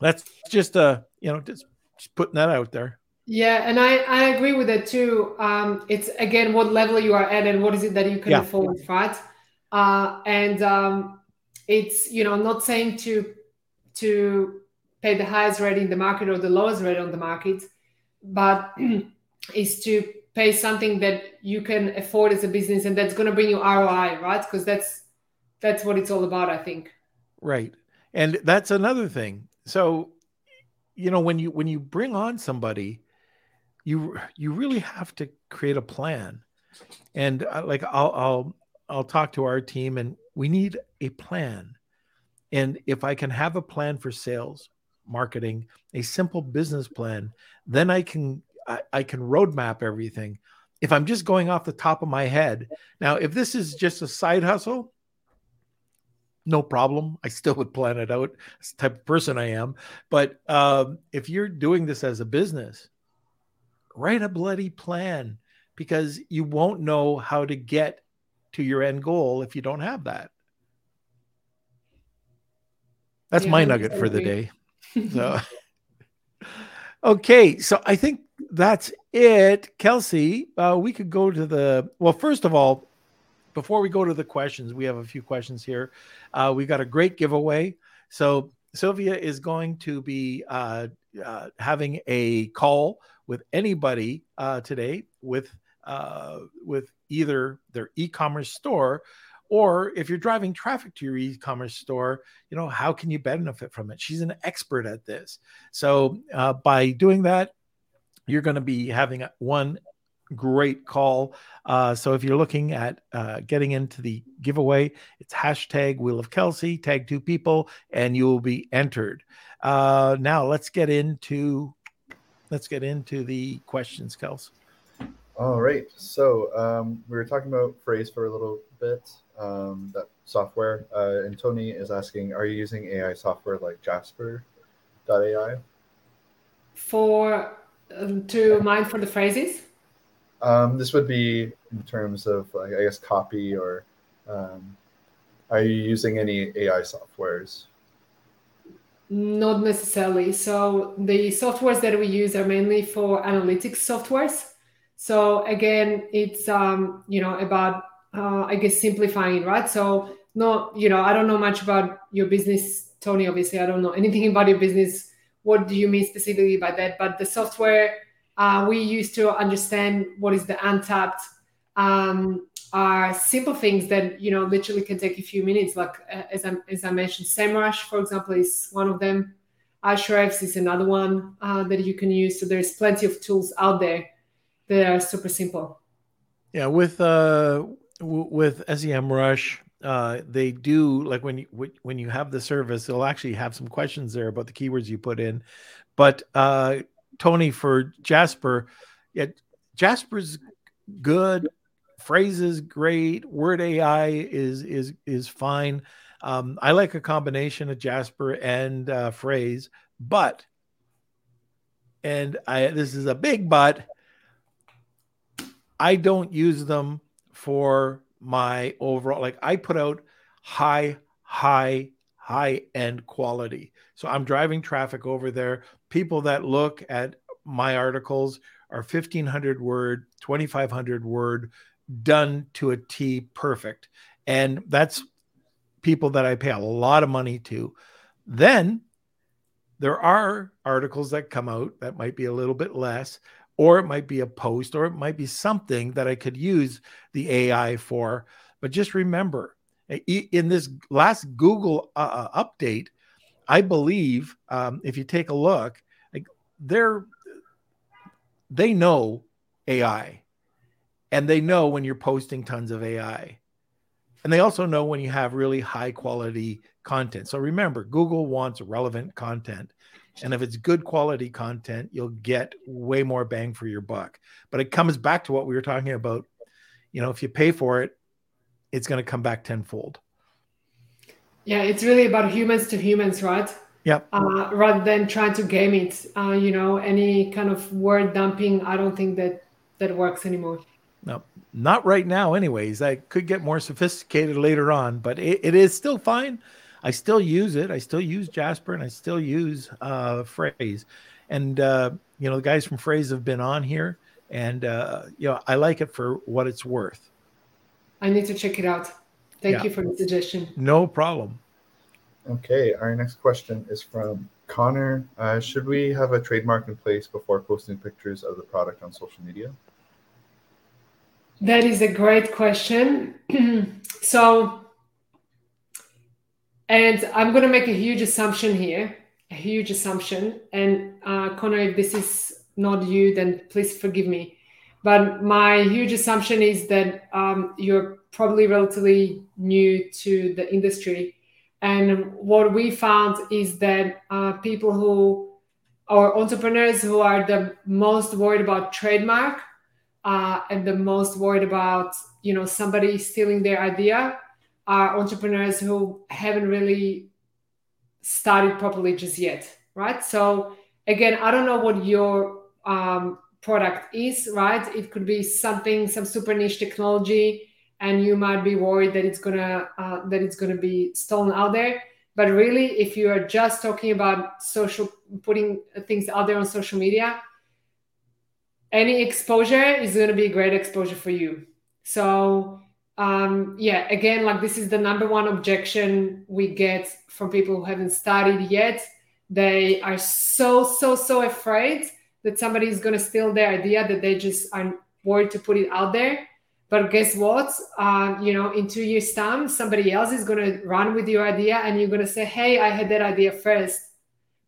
that's just, uh, you know, just, just putting that out there. Yeah, and I, I agree with that too. Um, it's again what level you are at and what is it that you can yeah. afford, right? Uh, and um, it's you know not saying to to pay the highest rate in the market or the lowest rate on the market, but is to pay something that you can afford as a business and that's going to bring you ROI, right? Because that's that's what it's all about, I think. Right, and that's another thing. So, you know, when you when you bring on somebody you you really have to create a plan and uh, like I'll, I'll i'll talk to our team and we need a plan and if i can have a plan for sales marketing a simple business plan then i can I, I can roadmap everything if i'm just going off the top of my head now if this is just a side hustle no problem. I still would plan it out. That's the type of person I am. But um, if you're doing this as a business, write a bloody plan because you won't know how to get to your end goal if you don't have that. That's yeah, my nugget for the day. So, okay, so I think that's it. Kelsey, uh, we could go to the well. First of all, before we go to the questions, we have a few questions here. Uh, we got a great giveaway. So Sylvia is going to be uh, uh, having a call with anybody uh, today with uh, with either their e-commerce store or if you're driving traffic to your e-commerce store you know how can you benefit from it she's an expert at this so uh, by doing that you're going to be having one great call uh, so if you're looking at uh, getting into the giveaway it's hashtag wheel of kelsey tag two people and you will be entered uh, now let's get into let's get into the questions, Kels. All right. So um, we were talking about Frase for a little bit. Um, that software, uh, and Tony is asking, are you using AI software like Jasper.ai? For um, to mine for the phrases. Um, this would be in terms of, like, I guess, copy or um, are you using any AI softwares? Not necessarily. So the softwares that we use are mainly for analytics softwares. So again, it's um, you know about uh, I guess simplifying, it right? So no, you know, I don't know much about your business, Tony. Obviously, I don't know anything about your business. What do you mean specifically by that? But the software uh, we use to understand what is the untapped um, are simple things that you know literally can take a few minutes. Like uh, as I as I mentioned, SEMrush, for example, is one of them. Ahrefs is another one uh, that you can use. So there's plenty of tools out there that are super simple. Yeah, with uh, w- with SEMrush, uh, they do like when you when you have the service, they'll actually have some questions there about the keywords you put in. But uh, Tony, for Jasper, yeah, Jasper's good Frase's great WordAi is is is fine um, i like a combination of jasper and uh, Frase but and i this is a big but i don't use them for my overall like i put out high high high end quality so i'm driving traffic over there people that look at my articles are 1500 word 2500 word done to a T perfect. And that's people that I pay a lot of money to. Then there are articles that come out that might be a little bit less, or it might be a post, or it might be something that I could use the AI for. But just remember, in this last Google uh, uh, update, I believe um, if you take a look, like they're they know AI and they know when you're posting tons of AI. And they also know when you have really high quality content. So remember, Google wants relevant content. And if it's good quality content, you'll get way more bang for your buck. But it comes back to what we were talking about. You know, if you pay for it, it's going to come back tenfold. Yeah, it's really about humans to humans, right? Yep. Uh, rather than trying to game it, uh, you know, any kind of word dumping, I don't think that that works anymore. No, not right now. Anyways, I could get more sophisticated later on, but it, it is still fine. I still use it. I still use Jasper, and I still use uh, Frase. And uh, you know, the guys from Frase have been on here, and uh, you know, I like it for what it's worth. I need to check it out. Thank yeah. you for the suggestion. No problem. Okay, our next question is from Connor. Uh, should we have a trademark in place before posting pictures of the product on social media? That is a great question. so, and I'm going to make a huge assumption here, a huge assumption. And uh, Connor, if this is not you, then please forgive me. But my huge assumption is that um, you're probably relatively new to the industry. And what we found is that uh, people who are entrepreneurs who are the most worried about trademark uh, and the most worried about you know somebody stealing their idea are entrepreneurs who haven't really started properly just yet, right? So again, I don't know what your um, product is, right? It could be something, some super niche technology, and you might be worried that it's gonna uh, that it's gonna be stolen out there. But really, if you are just talking about social, putting things out there on social media, any exposure is to be a great exposure for you. So um, yeah, again, like this is the number one objection we get from people who haven't studied yet. They are so so so afraid that somebody is going to steal their idea that they just aren't worried to put it out there. But guess what? Uh, you know, in two years' time, somebody else is going to run with your idea, and you're going to say, "Hey, I had that idea first.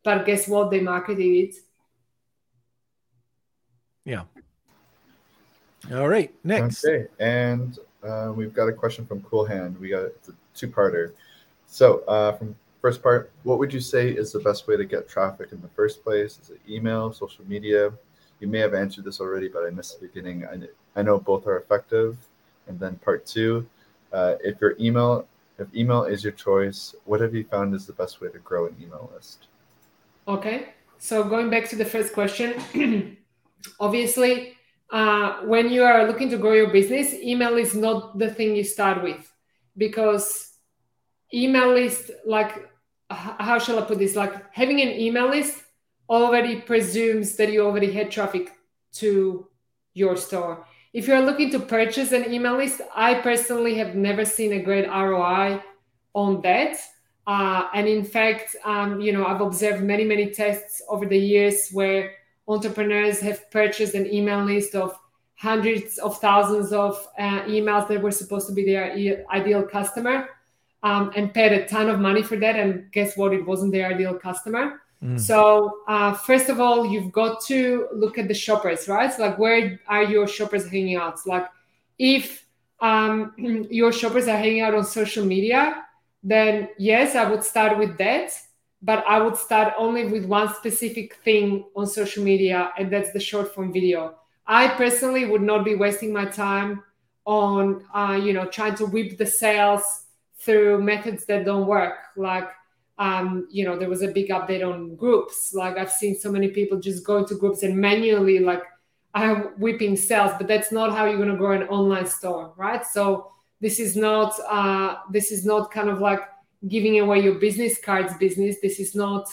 But guess what? They marketed it yeah. All right. Next. Okay. And uh, we've got a question from Cool Hand. We got a two-parter. So uh, from first part, what would you say is the best way to get traffic in the first place? Is it email, social media? You may have answered this already, but I missed the beginning. I, I know both are effective. And then part two, uh, if your email if email is your choice, what have you found is the best way to grow an email list? Okay. So going back to the first question, obviously uh, when you are looking to grow your business email is not the thing you start with because email list like how shall i put this? Like having an email list already presumes that you already had traffic to your store. If you're looking to purchase an email list i personally have never seen a great roi on that. Uh, and in fact um, you know i've observed many many tests over the years where entrepreneurs have purchased an email list of hundreds of thousands of uh, emails that were supposed to be their ideal customer um, and paid a ton of money for that. And guess what? It wasn't their ideal customer. Mm. So, uh, first of all, you've got to look at the shoppers, right? So like, where are your shoppers hanging out? So like, if um, your shoppers are hanging out on social media, then yes, I would start with that but I would start only with one specific thing on social media, and that's the short form video. I personally would not be wasting my time on, uh, you know, trying to whip the sales through methods that don't work. Like, um, you know, there was a big update on groups. Like, I've seen so many people just go into groups and manually, like, I'm whipping sales, but that's not how you're going to grow an online store, right? So this is not, uh, this is not kind of like giving away your business cards business. This is not,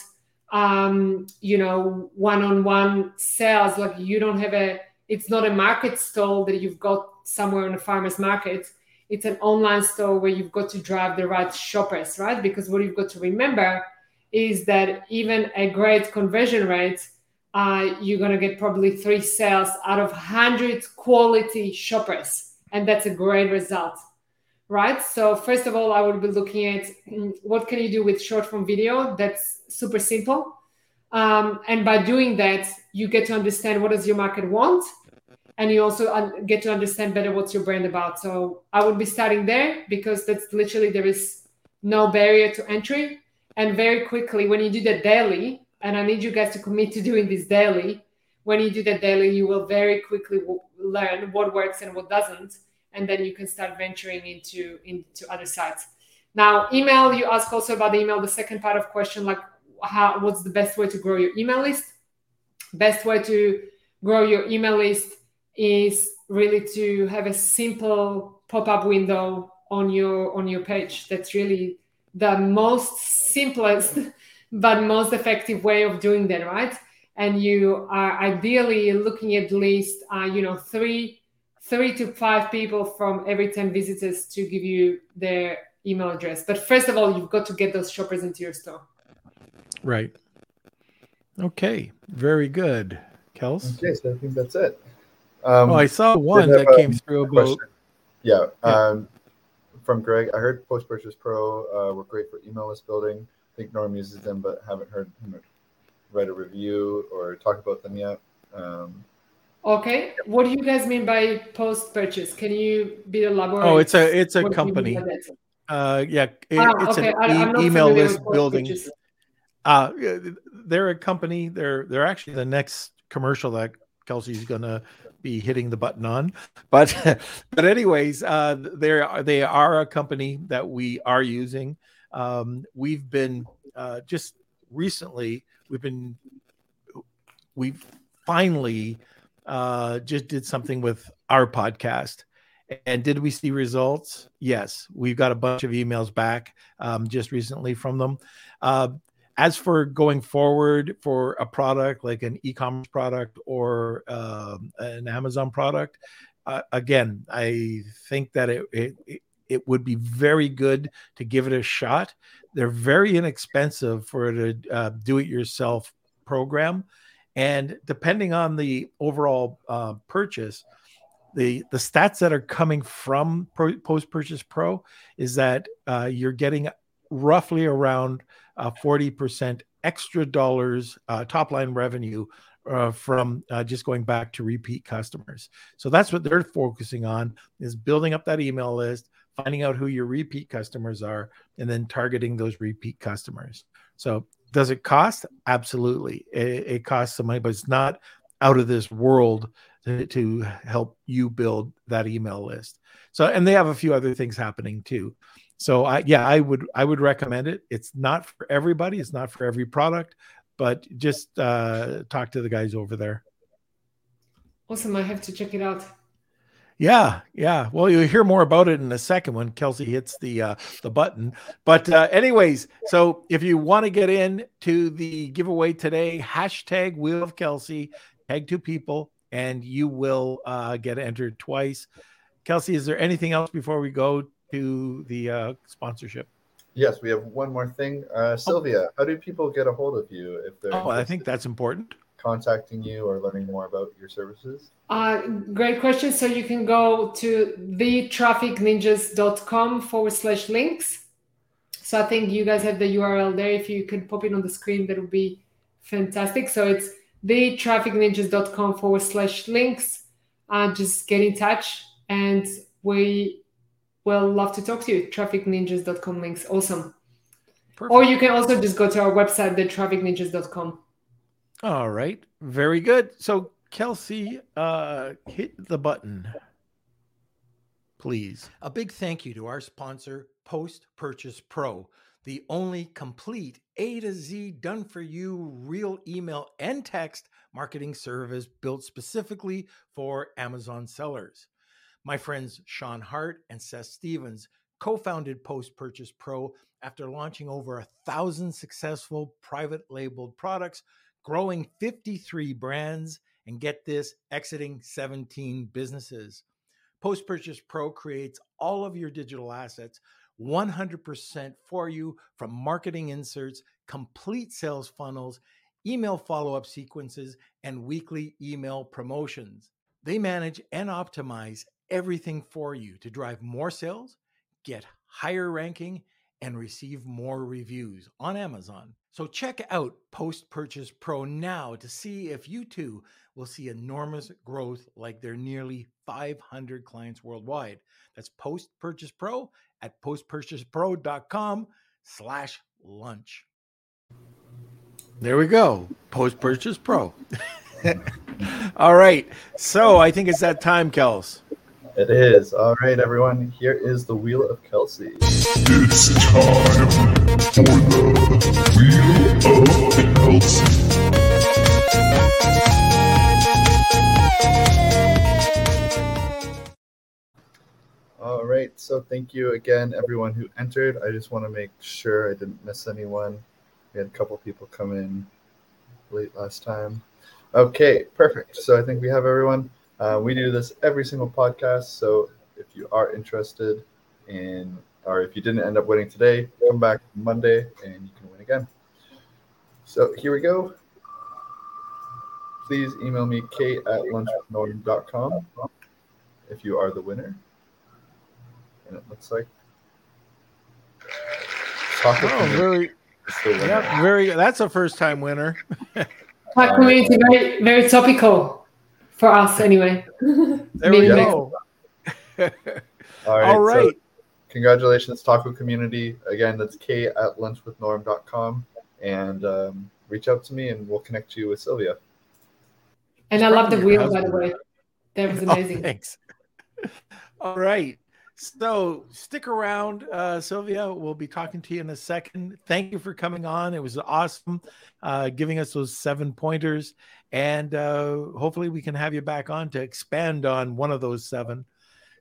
um, you know, one-on-one sales. Like you don't have a, it's not a market stall that you've got somewhere in a farmer's market. It's an online store where you've got to drive the right shoppers, right? Because what you've got to remember is that even a great conversion rate, uh, you're going to get probably three sales out of 100 quality shoppers. And that's a great result right? So first of all, I would be looking at mm, what can you do with short form video. That's super simple. Um, and by doing that, you get to understand what does your market want, and you also get to understand better what's your brand about. So I would be starting there because that's literally there is no barrier to entry. And very quickly, when you do that daily, and I need you guys to commit to doing this daily. When you do that daily, you will very quickly learn what works and what doesn't and then you can start venturing into into other sites Now, email, you ask also about the email, the second part of question, like how what's the best way to grow your email list? Best way to grow your email list is really to have a simple pop-up window on your on your page. That's really the most simplest but most effective way of doing that, right? And you are ideally looking at least, uh, you know, three, three to five people from every ten visitors to give you their email address. But first of all, you've got to get those shoppers into your store. Right. Okay. Very good. Kels? Okay, so I think that's it. Um, oh, I saw one that came through about. Yeah. yeah. Um, from Greg, I heard Post Purchase Pro uh, were great for email list building. I think Norm uses them, but haven't heard him write a review or talk about them yet. Um, okay, what do you guys mean by post purchase? Can you be elaborate? Oh, it's a it's a company. Uh, yeah, it, ah, it's okay. an e- email list building. Purchase. Uh, they're a company. They're they're actually the next commercial that Kelsey's gonna be hitting the button on. But but anyways, uh, they they are a company that we are using. Um, we've been uh, just recently we've been we've finally uh, just did something with our podcast. And did we see results? Yes, we've got a bunch of emails back um, just recently from them. Uh, as for going forward for a product like an e-commerce product or um, an Amazon product, uh, again, I think that it, it it would be very good to give it a shot. They're very inexpensive for a uh, do-it-yourself program, and depending on the overall uh, purchase, the the stats that are coming from post purchase pro is that uh, you're getting roughly around uh, 40% extra dollars uh, top line revenue uh, from uh, just going back to repeat customers. So that's what they're focusing on is building up that email list, finding out who your repeat customers are, and then targeting those repeat customers. So does it cost? Absolutely, it, it costs some money, but it's not out of this world to, to help you build that email list. So, and they have a few other things happening too. So I yeah, I would I would recommend it. It's not for everybody, it's not for every product, but just uh talk to the guys over there. Awesome. I have to check it out. Yeah, yeah. Well, you'll hear more about it in a second when Kelsey hits the uh, the button. But uh, anyways, so if you want to get in to the giveaway today, hashtag Wheel of Kelsey, tag two people, and you will uh, get entered twice. Kelsey, is there anything else before we go to the uh, sponsorship. Yes, we have one more thing. Uh, Sylvia, oh. how do people get a hold of you if they're? Oh, I think that's important. Contacting you or learning more about your services? Uh, great question. So you can go to thetrafficninjas.com forward slash links. So I think you guys have the URL there. If you could pop it on the screen, that would be fantastic. So it's thetrafficninjas.com forward slash links. Uh, just get in touch and we will love to talk to you. Trafficninjas.com links. Awesome. Perfect. Or you can also just go to our website, thetrafficninjas.com. All right. Very good. So, Kelsey, uh, hit the button, please. A big thank you to our sponsor, Post Purchase Pro, the only complete A to Z done for you real email and text marketing service built specifically for Amazon sellers. My friends Sean Hart and Seth Stevens co founded Post Purchase Pro after launching over a thousand successful private labeled products, growing 53 brands, and get this, exiting 17 businesses. Post Purchase Pro creates all of your digital assets 100% for you from marketing inserts, complete sales funnels, email follow up sequences, and weekly email promotions. They manage and optimize everything for you to drive more sales, get higher ranking, and receive more reviews on Amazon. So check out Post Purchase Pro now to see if you too will see enormous growth like their nearly 500 clients worldwide. That's Post Purchase Pro at postpurchasepro.com slash lunch. There we go. Post Purchase Pro. All right. So I think it's that time, Kels. It is. All right, everyone. Here is the Wheel of Kelsey. It's time for the Wheel of Kelsey. All right. So thank you again, everyone who entered. I just want to make sure I didn't miss anyone. We had a couple people come in late last time. Okay, perfect. So I think we have everyone. Uh, we do this every single podcast. So if you are interested in, or if you didn't end up winning today, come back Monday and you can win again. So here we go. Please email me kate at lunchwithnorm.com if you are the winner. And it looks like Taco Oh, Community very, is the winner. yeah, very. That's a first time winner. Our community very very topical for us anyway. There we go. All right. All so congratulations, Taco Community. Again, that's k at lunchwithnorm.com. And um, reach out to me and we'll connect you with Sylvia. And I love the wheel, by the way. That was Oh, amazing. thanks. All right. So stick around, uh, Sylvia. We'll be talking to you in a second. Thank you for coming on. It was awesome uh, giving us those seven pointers. And uh, hopefully, we can have you back on to expand on one of those seven.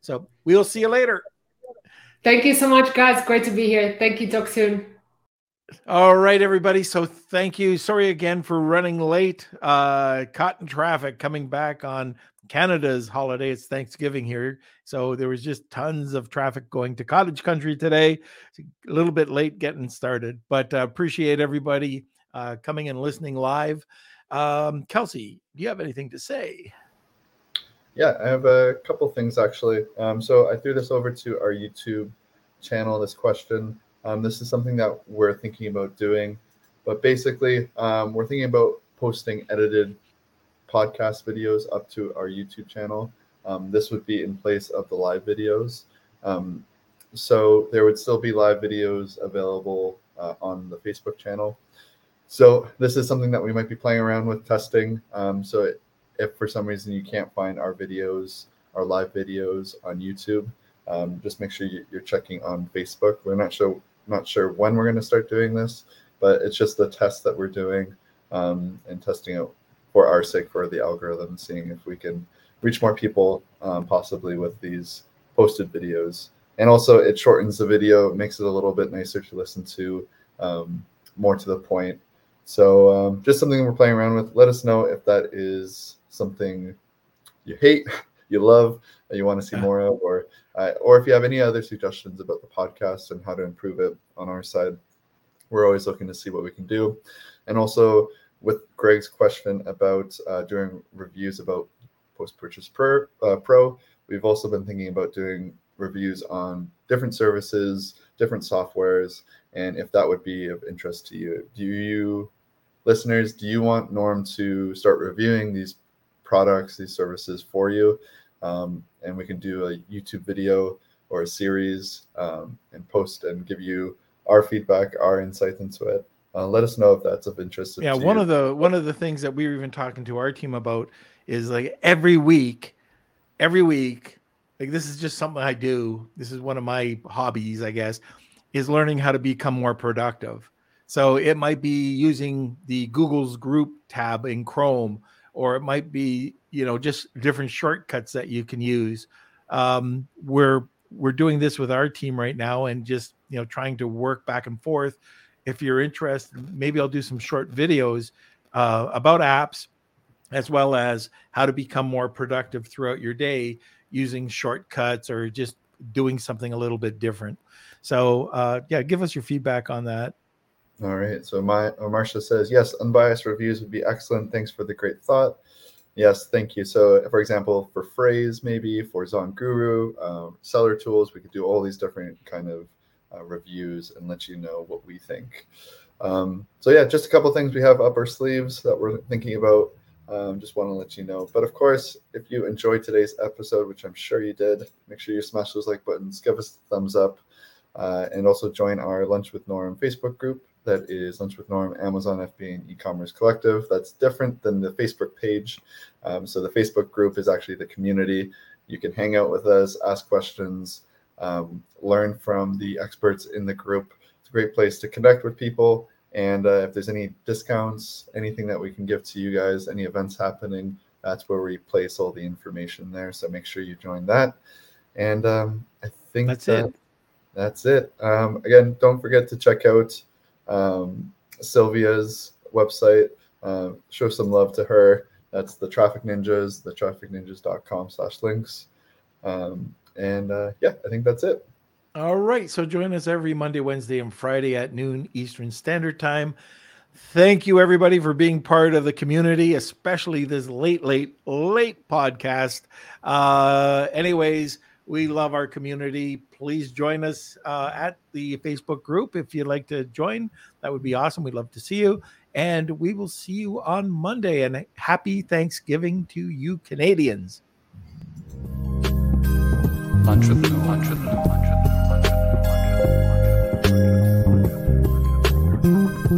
So we'll see you later. Thank you so much, guys. Great to be here. Thank you. Talk soon. All right, everybody. So thank you. Sorry again for running late. Uh, caught in traffic coming back on Canada's holiday. It's Thanksgiving here. So there was just tons of traffic going to cottage country today. A little bit late getting started, but uh, appreciate everybody uh, coming and listening live. Um, Kelsey, do you have anything to say? Yeah, I have a couple things actually. Um, so I threw this over to our YouTube channel, this question. Um, this is something that we're thinking about doing, but basically, um, we're thinking about posting edited podcast videos up to our YouTube channel. Um, this would be in place of the live videos. Um, so there would still be live videos available uh, on the Facebook channel. So this is something that we might be playing around with testing. Um, so it, if for some reason you can't find our videos, our live videos on YouTube, um, just make sure you- you're checking on Facebook. We're not sure not sure when we're going to start doing this, but it's just the test that we're doing um, and testing out our sake for the algorithm, seeing if we can reach more people um, possibly with these posted videos. And also, it shortens the video, makes it a little bit nicer to listen to, um, more to the point. So um, just something we're playing around with. Let us know if that is something you hate, you love, that you want to see more of, or uh, or if you have any other suggestions about the podcast and how to improve it on our side. We're always looking to see what we can do. And also with Greg's question about uh, doing reviews about Post Purchase Pro, uh, Pro, we've also been thinking about doing reviews on different services, different softwares, and if that would be of interest to you. Do you listeners, do you want Norm to start reviewing these products, these services for you? Um, and we can do a YouTube video or a series um, and post and give you our feedback, our insights into it. Uh, let us know if that's of interest. yeah one you. of the one of the things that we were even talking to our team about is like every week every week like this is just something i do this is one of my hobbies i guess is learning how to become more productive so it might be using the google's group tab in chrome or it might be you know just different shortcuts that you can use um, we're we're doing this with our team right now and just you know trying to work back and forth if you're interested, maybe I'll do some short videos uh, about apps as well as how to become more productive throughout your day using shortcuts or just doing something a little bit different. So, uh, yeah, give us your feedback on that. All right. So my uh, Marcia says, yes, unbiased reviews would be excellent. Thanks for the great thought. Yes, thank you. So, for example, for Frase, maybe for ZonGuru, um, seller tools, we could do all these different kind of uh, reviews and let you know what we think. Um, so yeah, just a couple things we have up our sleeves that we're thinking about. Um, just want to let you know. But of course, if you enjoyed today's episode, which I'm sure you did, make sure you smash those like buttons, give us a thumbs up, uh, and also join our Lunch with Norm Facebook group. That is Lunch with Norm, Amazon FBA, and e-commerce collective. That's different than the Facebook page. Um, so the Facebook group is actually the community, You can hang out with us, ask questions, um, learn from the experts in the group. It's a great place to connect with people. And uh, if there's any discounts, anything that we can give to you guys, any events happening, that's where we place all the information there. So make sure you join that. And um, I think That's that, it. That's it. Um, again, don't forget to check out um, Sylvia's website. Uh, show some love to her. That's the Traffic Ninjas, the trafficninjas.com slash links. Um, and uh, yeah, I think that's it. All right. So join us every Monday, Wednesday, and Friday at noon Eastern Standard Time. Thank you, everybody, for being part of the community, especially this late, late, late podcast. Uh, anyways, we love our community. Please join us uh, at the Facebook group if you'd like to join. That would be awesome. We'd love to see you. And we will see you on Monday. And happy Thanksgiving to you, Canadians. Lunch with the,